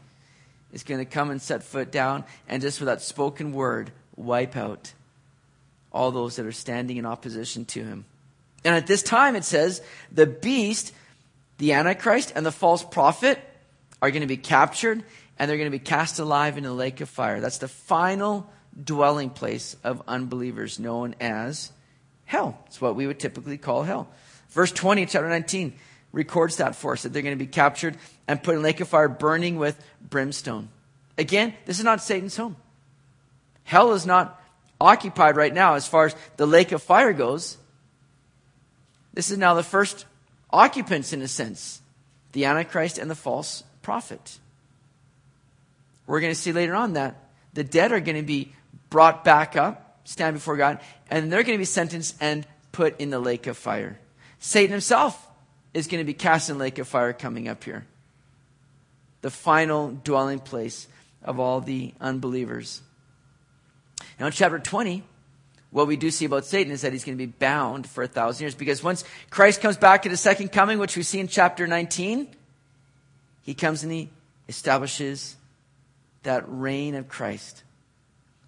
is going to come and set foot down and just with that spoken word wipe out all those that are standing in opposition to him. And at this time, it says, the beast the Antichrist and the false prophet are going to be captured and they're going to be cast alive in a lake of fire. That's the final dwelling place of unbelievers known as hell. It's what we would typically call hell. Verse 20, chapter 19, records that for us that they're going to be captured and put in a lake of fire burning with brimstone. Again, this is not Satan's home. Hell is not occupied right now as far as the lake of fire goes. This is now the first occupants, in a sense the Antichrist and the false prophet. We're going to see later on that the dead are going to be brought back up, stand before God, and they're going to be sentenced and put in the lake of fire. Satan himself is going to be cast in the lake of fire coming up here. The final dwelling place of all the unbelievers. Now, in chapter 20, what we do see about Satan is that he's going to be bound for a thousand years because once Christ comes back at his second coming, which we see in chapter 19, he comes and he establishes that reign of Christ,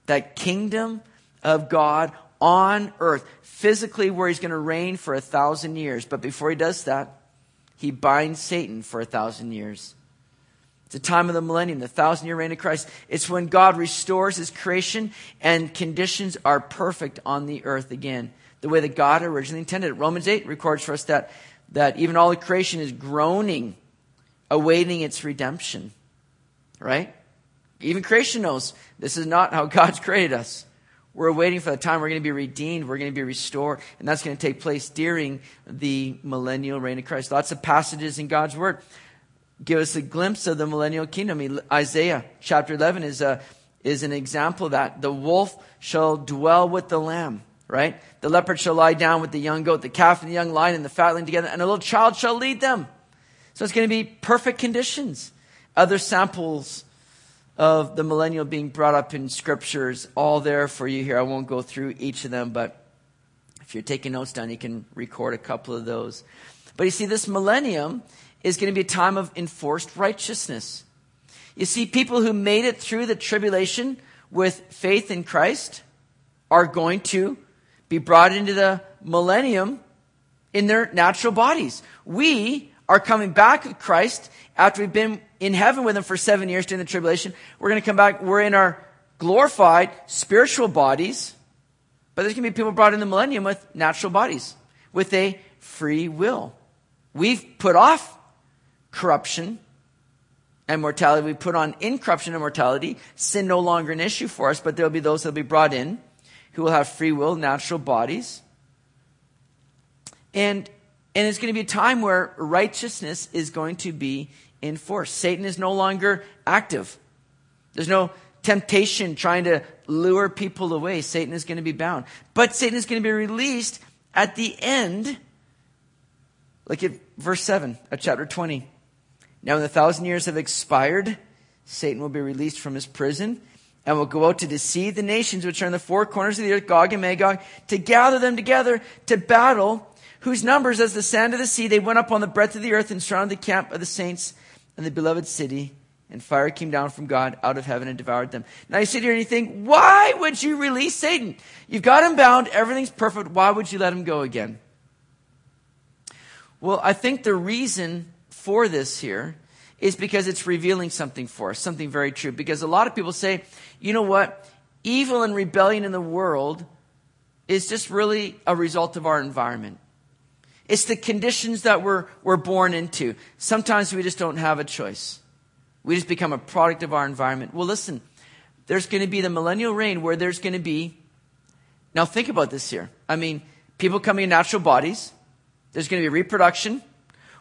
that kingdom of God on earth, physically where he's going to reign for a thousand years. But before he does that, he binds Satan for a thousand years It's the time of the millennium, the thousand year reign of Christ. It's when God restores his creation and conditions are perfect on the earth again, the way that God originally intended it. Romans 8 records for us that, that even all the creation is groaning, awaiting its redemption. Right? Even creation knows this is not how God's created us. We're waiting for the time we're going to be redeemed, we're going to be restored, and that's going to take place during the millennial reign of Christ. Lots of passages in God's Word give us a glimpse of the millennial kingdom. Isaiah chapter 11 is, a, is an example that. The wolf shall dwell with the lamb, right? The leopard shall lie down with the young goat, the calf and the young lion and the fatling together, and a little child shall lead them. So it's going to be perfect conditions. Other samples of the millennial being brought up in scriptures, all there for you here. I won't go through each of them, but if you're taking notes down, you can record a couple of those. But you see, this millennium is going to be a time of enforced righteousness. You see, people who made it through the tribulation with faith in Christ are going to be brought into the millennium in their natural bodies. We are coming back with Christ after we've been in heaven with him for seven years during the tribulation. We're going to come back. We're in our glorified spiritual bodies, but there's going to be people brought in the millennium with natural bodies, with a free will. We've put off corruption and mortality. We put on incorruption and mortality. Sin no longer an issue for us, but there'll be those that'll be brought in who will have free will, natural bodies. And, and it's going to be a time where righteousness is going to be enforced. Satan is no longer active. There's no temptation trying to lure people away. Satan is going to be bound. But Satan is going to be released at the end. Look at verse 7 of chapter 20. Now, when the thousand years have expired, Satan will be released from his prison and will go out to deceive the nations which are in the four corners of the earth, Gog and Magog, to gather them together to battle, whose numbers as the sand of the sea, they went up on the breadth of the earth and surrounded the camp of the saints and the beloved city. And fire came down from God out of heaven and devoured them. Now you sit here and you think, why would you release Satan? You've got him bound. Everything's perfect. Why would you let him go again? Well, I think the reason for this here is because it's revealing something for us, something very true. Because a lot of people say, you know what? Evil and rebellion in the world is just really a result of our environment. It's the conditions that we're, we're born into. Sometimes we just don't have a choice. We just become a product of our environment. Well, listen, there's going to be the millennial reign where there's going to be. Now, think about this here. I mean, people coming in natural bodies. There's going to be reproduction.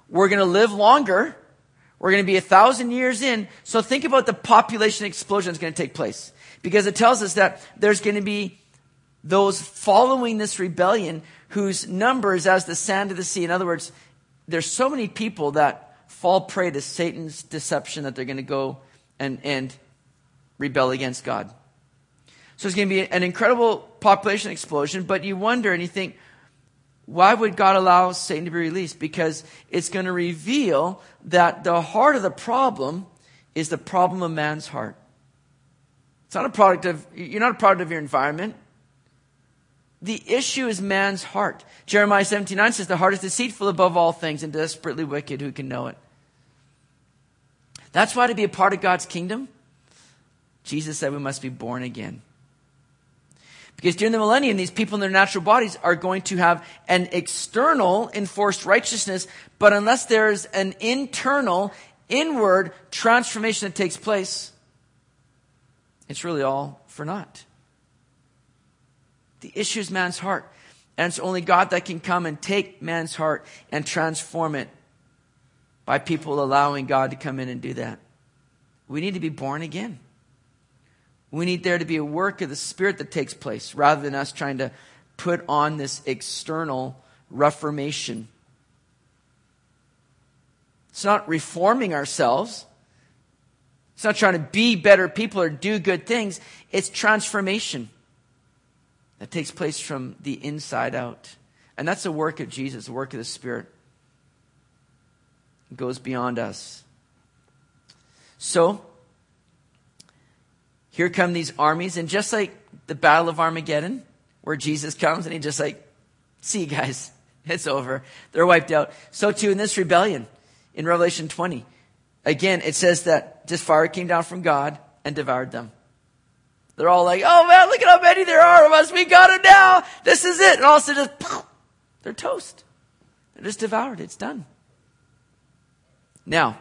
We're going to live longer. We're going to be a thousand years in. So think about the population explosion that's going to take place. Because it tells us that there's going to be those following this rebellion whose numbers as the sand of the sea. In other words, there's so many people that fall prey to Satan's deception that they're going to go and, and rebel against God. So it's going to be an incredible population explosion, but you wonder and you think, why would God allow Satan to be released? Because it's going to reveal that the heart of the problem is the problem of man's heart. It's not a product of, you're not a product of your environment. The issue is man's heart. Jeremiah 79 says, The heart is deceitful above all things and desperately wicked. Who can know it? That's why to be a part of God's kingdom, Jesus said we must be born again. Because during the millennium, these people in their natural bodies are going to have an external enforced righteousness, but unless there's an internal, inward transformation that takes place, it's really all for naught. The issue is man's heart. And it's only God that can come and take man's heart and transform it by people allowing God to come in and do that. We need to be born again. We need there to be a work of the Spirit that takes place rather than us trying to put on this external reformation. It's not reforming ourselves. It's not trying to be better people or do good things. It's transformation that takes place from the inside out. And that's the work of Jesus, the work of the Spirit. It goes beyond us. So, here come these armies, and just like the Battle of Armageddon, where Jesus comes and he just like, see you guys, it's over. They're wiped out. So too in this rebellion in Revelation 20. Again, it says that this fire came down from God and devoured them. They're all like, oh man, look at how many there are of us. We got them now. This is it. And all of a sudden, just, they're toast. They're just devoured. It's done. Now,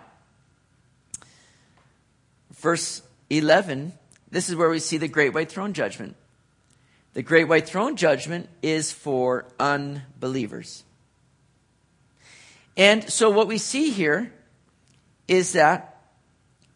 verse 11 this is where we see the great white throne judgment. The great white throne judgment is for unbelievers. And so what we see here is that,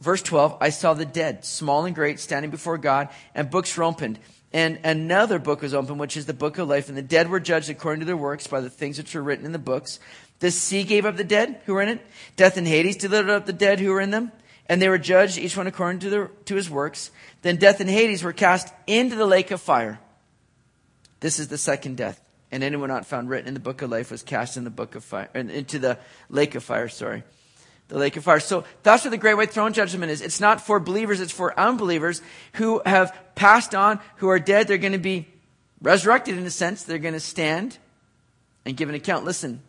verse 12, I saw the dead, small and great, standing before God, and books were opened. And another book was opened, which is the book of life. And the dead were judged according to their works by the things which were written in the books. The sea gave up the dead who were in it. Death and Hades delivered up the dead who were in them. And they were judged, each one according to, their, to his works. Then death and Hades were cast into the lake of fire. This is the second death. And anyone not found written in the book of life was cast in the book of fire, into the lake of fire, sorry. The lake of fire. So that's what the great white throne judgment is. It's not for believers, it's for unbelievers who have passed on, who are dead. They're going to be resurrected in a sense. They're going to stand and give an account. Listen.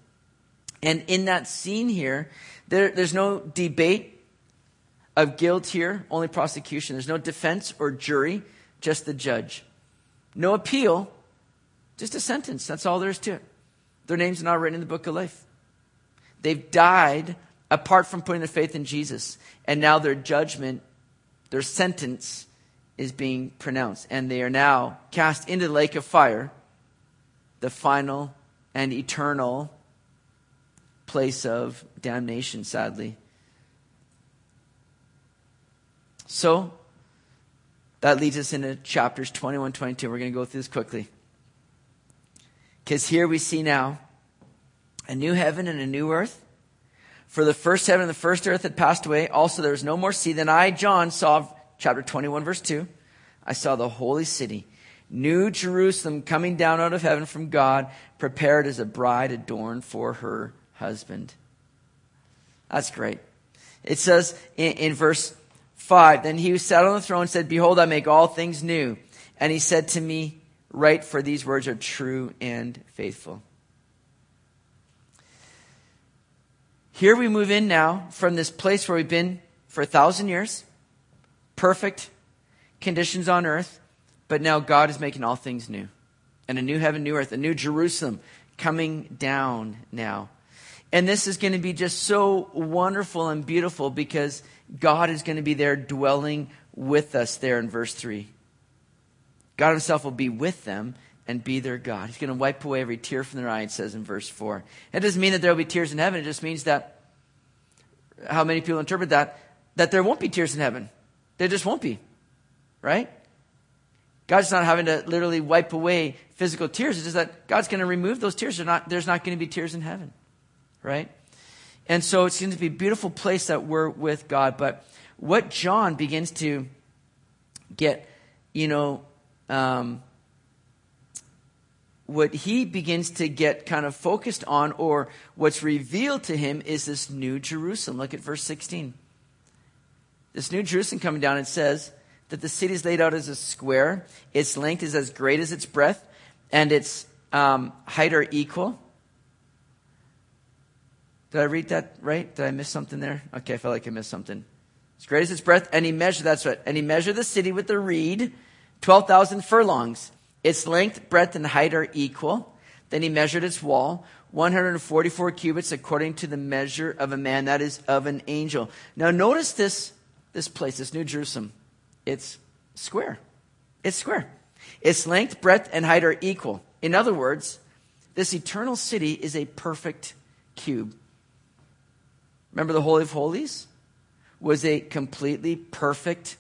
And in that scene here, there, there's no debate of guilt here, only prosecution. There's no defense or jury, just the judge. No appeal, just a sentence. That's all there is to it. Their names are not written in the book of life. They've died apart from putting their faith in Jesus. And now their judgment, their sentence is being pronounced. And they are now cast into the lake of fire, the final and eternal place of damnation, sadly. So, that leads us into chapters 21, 22. We're going to go through this quickly. Because here we see now a new heaven and a new earth. For the first heaven and the first earth had passed away. Also, there was no more sea. Then I, John, saw, chapter 21, verse 2, I saw the holy city, New Jerusalem, coming down out of heaven from God, prepared as a bride adorned for her husband. That's great. It says in, in verse 5 Then he who sat on the throne said, Behold, I make all things new. And he said to me, Write, for these words are true and faithful. Here we move in now from this place where we've been for a thousand years, perfect conditions on earth, but now God is making all things new. And a new heaven, new earth, a new Jerusalem coming down now. And this is going to be just so wonderful and beautiful because God is going to be there dwelling with us there in verse 3. God Himself will be with them and be their God. He's going to wipe away every tear from their eye, it says in verse 4. It doesn't mean that there will be tears in heaven. It just means that, how many people interpret that, that there won't be tears in heaven. There just won't be. Right? God's not having to literally wipe away physical tears. It's just that God's going to remove those tears. Not, there's not going to be tears in heaven. Right? And so it's going to be a beautiful place that we're with God. But what John begins to get, you know, um, what he begins to get kind of focused on, or what's revealed to him, is this new Jerusalem. Look at verse 16. This new Jerusalem coming down, it says that the city is laid out as a square, its length is as great as its breadth, and its um, height are equal. Did I read that right? Did I miss something there? Okay, I felt like I missed something. As great as its breadth, and he measured, that's right, and he measured the city with the reed, 12,000 furlongs. Its length, breadth, and height are equal. Then he measured its wall, 144 cubits according to the measure of a man, that is, of an angel. Now notice this, this place, this New Jerusalem. It's square. It's square. Its length, breadth, and height are equal. In other words, this eternal city is a perfect cube. Remember the Holy of Holies? Was a completely perfect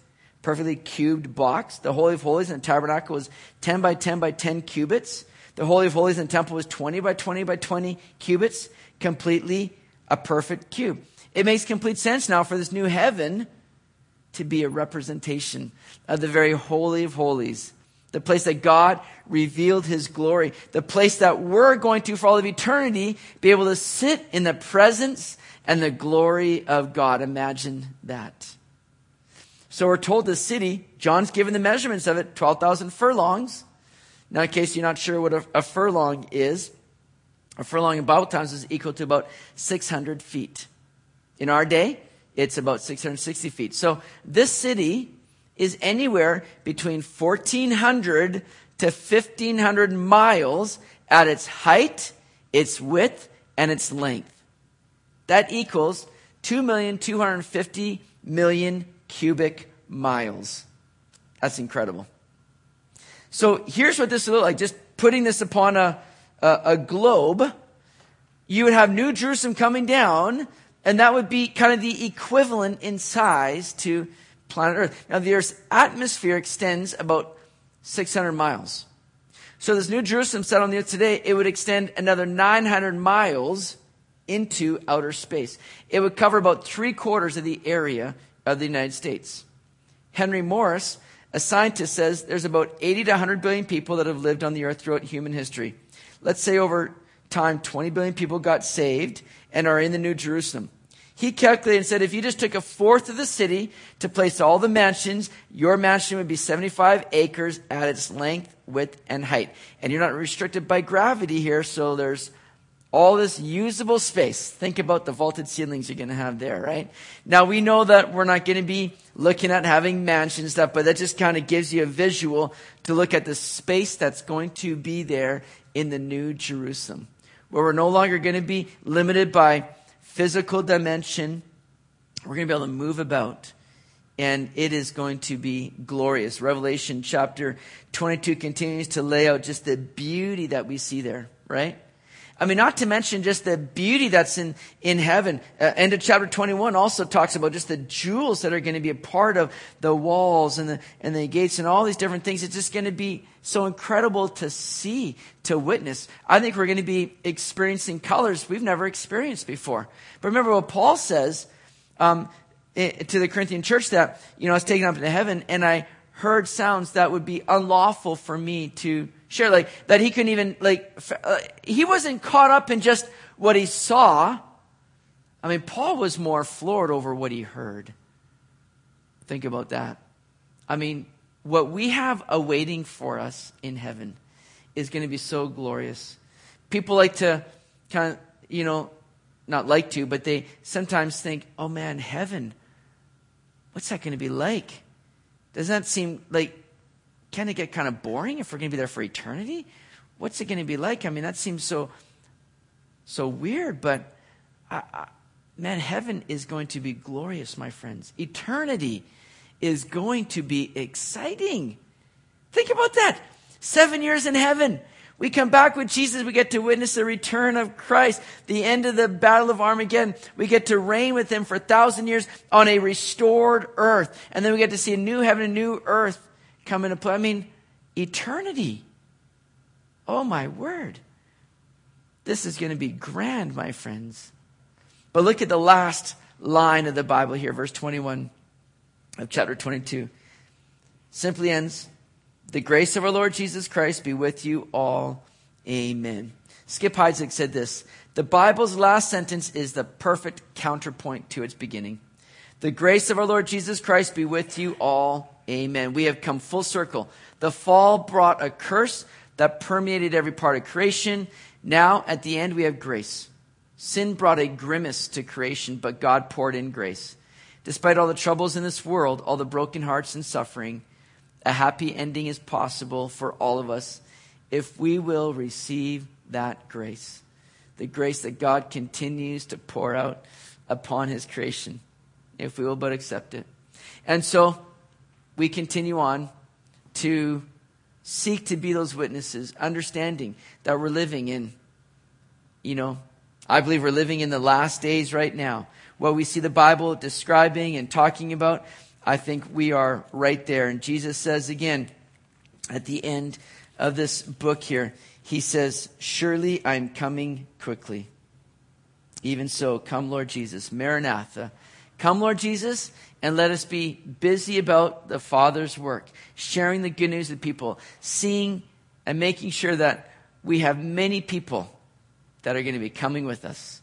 perfectly cubed box. The Holy of Holies in the tabernacle was 10 by 10 by 10 cubits. The Holy of Holies in the temple was 20 by 20 by 20 cubits, completely a perfect cube. It makes complete sense now for this new heaven to be a representation of the very Holy of Holies, the place that God revealed his glory, the place that we're going to, for all of eternity, be able to sit in the presence and the glory of God. Imagine that. So we're told the city, John's given the measurements of it, 12,000 furlongs. Now, in case you're not sure what a, a furlong is, a furlong in Bible times is equal to about 600 feet. In our day, it's about 660 feet. So this city is anywhere between 1,400 to 1,500 miles at its height, its width, and its length. That equals 2,250,000,000 cubic miles. That's incredible. So here's what this would look like. Just putting this upon a, a, a globe, you would have New Jerusalem coming down, and that would be kind of the equivalent in size to planet Earth. Now, the Earth's atmosphere extends about 600 miles. So this New Jerusalem set on the earth today, it would extend another 900 miles into outer space. It would cover about three quarters of the area of the United States. Henry Morris, a scientist, says there's about 80 to 100 billion people that have lived on the earth throughout human history. Let's say over time 20 billion people got saved and are in the New Jerusalem. He calculated and said if you just took a fourth of the city to place all the mansions, your mansion would be 75 acres at its length, width, and height. And you're not restricted by gravity here, so there's all this usable space. Think about the vaulted ceilings you're going to have there, right? Now we know that we're not going to be looking at having mansions stuff, but that just kind of gives you a visual to look at the space that's going to be there in the new Jerusalem, where we're no longer going to be limited by physical dimension. We're going to be able to move about. And it is going to be glorious. Revelation chapter 22 continues to lay out just the beauty that we see there, right? I mean, not to mention just the beauty that's in, in heaven. Uh, end of chapter 21 also talks about just the jewels that are going to be a part of the walls and the, and the gates and all these different things. It's just going to be so incredible to see, to witness. I think we're going to be experiencing colors we've never experienced before. But remember what Paul says, um, to the Corinthian church that, you know, I was taken up into heaven and I heard sounds that would be unlawful for me to share. like that he couldn't even like uh, he wasn't caught up in just what he saw. I mean, Paul was more floored over what he heard. Think about that. I mean, what we have awaiting for us in heaven is going to be so glorious. People like to kind of, you know, not like to, but they sometimes think, oh man, heaven, what's that going to be like? Doesn't that seem like can it get kind of boring if we're going to be there for eternity? What's it going to be like? I mean, that seems so so weird, but I, I, man, heaven is going to be glorious, my friends. Eternity is going to be exciting. Think about that. Seven years in heaven. We come back with Jesus. We get to witness the return of Christ, the end of the battle of Armageddon. We get to reign with him for a thousand years on a restored earth. And then we get to see a new heaven, a new earth come into play. I mean, eternity. Oh, my word. This is going to be grand, my friends. But look at the last line of the Bible here, verse 21 of chapter 22. Simply ends The grace of our Lord Jesus Christ be with you all. Amen. Skip Heitzig said this The Bible's last sentence is the perfect counterpoint to its beginning. The grace of our Lord Jesus Christ be with you all. Amen. We have come full circle. The fall brought a curse that permeated every part of creation. Now, at the end, we have grace. Sin brought a grimace to creation, but God poured in grace. Despite all the troubles in this world, all the broken hearts and suffering, a happy ending is possible for all of us if we will receive that grace. The grace that God continues to pour out upon his creation, if we will but accept it. And so, we continue on to seek to be those witnesses, understanding that we're living in, you know, I believe we're living in the last days right now. What we see the Bible describing and talking about, I think we are right there. And Jesus says again at the end of this book here, he says, Surely I'm coming quickly. Even so, come, Lord Jesus. Maranatha. Come, Lord Jesus and let us be busy about the Father's work, sharing the good news with people, seeing and making sure that we have many people that are going to be coming with us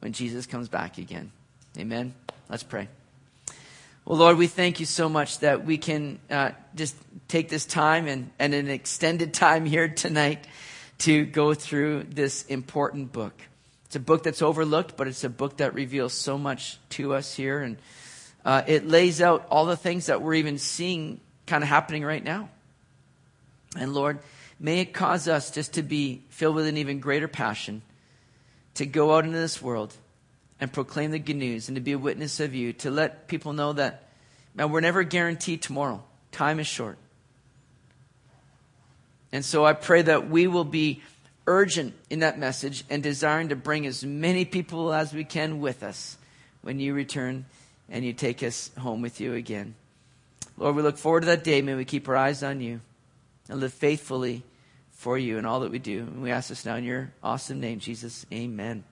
when Jesus comes back again. Amen. Let's pray. Well, Lord, we thank you so much that we can uh, just take this time and, and an extended time here tonight to go through this important book. It's a book that's overlooked, but it's a book that reveals so much to us here. And uh, it lays out all the things that we're even seeing kind of happening right now. And Lord, may it cause us just to be filled with an even greater passion to go out into this world and proclaim the good news and to be a witness of you, to let people know that man, we're never guaranteed tomorrow. Time is short. And so I pray that we will be urgent in that message and desiring to bring as many people as we can with us when you return and you take us home with you again. Lord, we look forward to that day. May we keep our eyes on you and live faithfully for you in all that we do. And we ask this now in your awesome name, Jesus. Amen.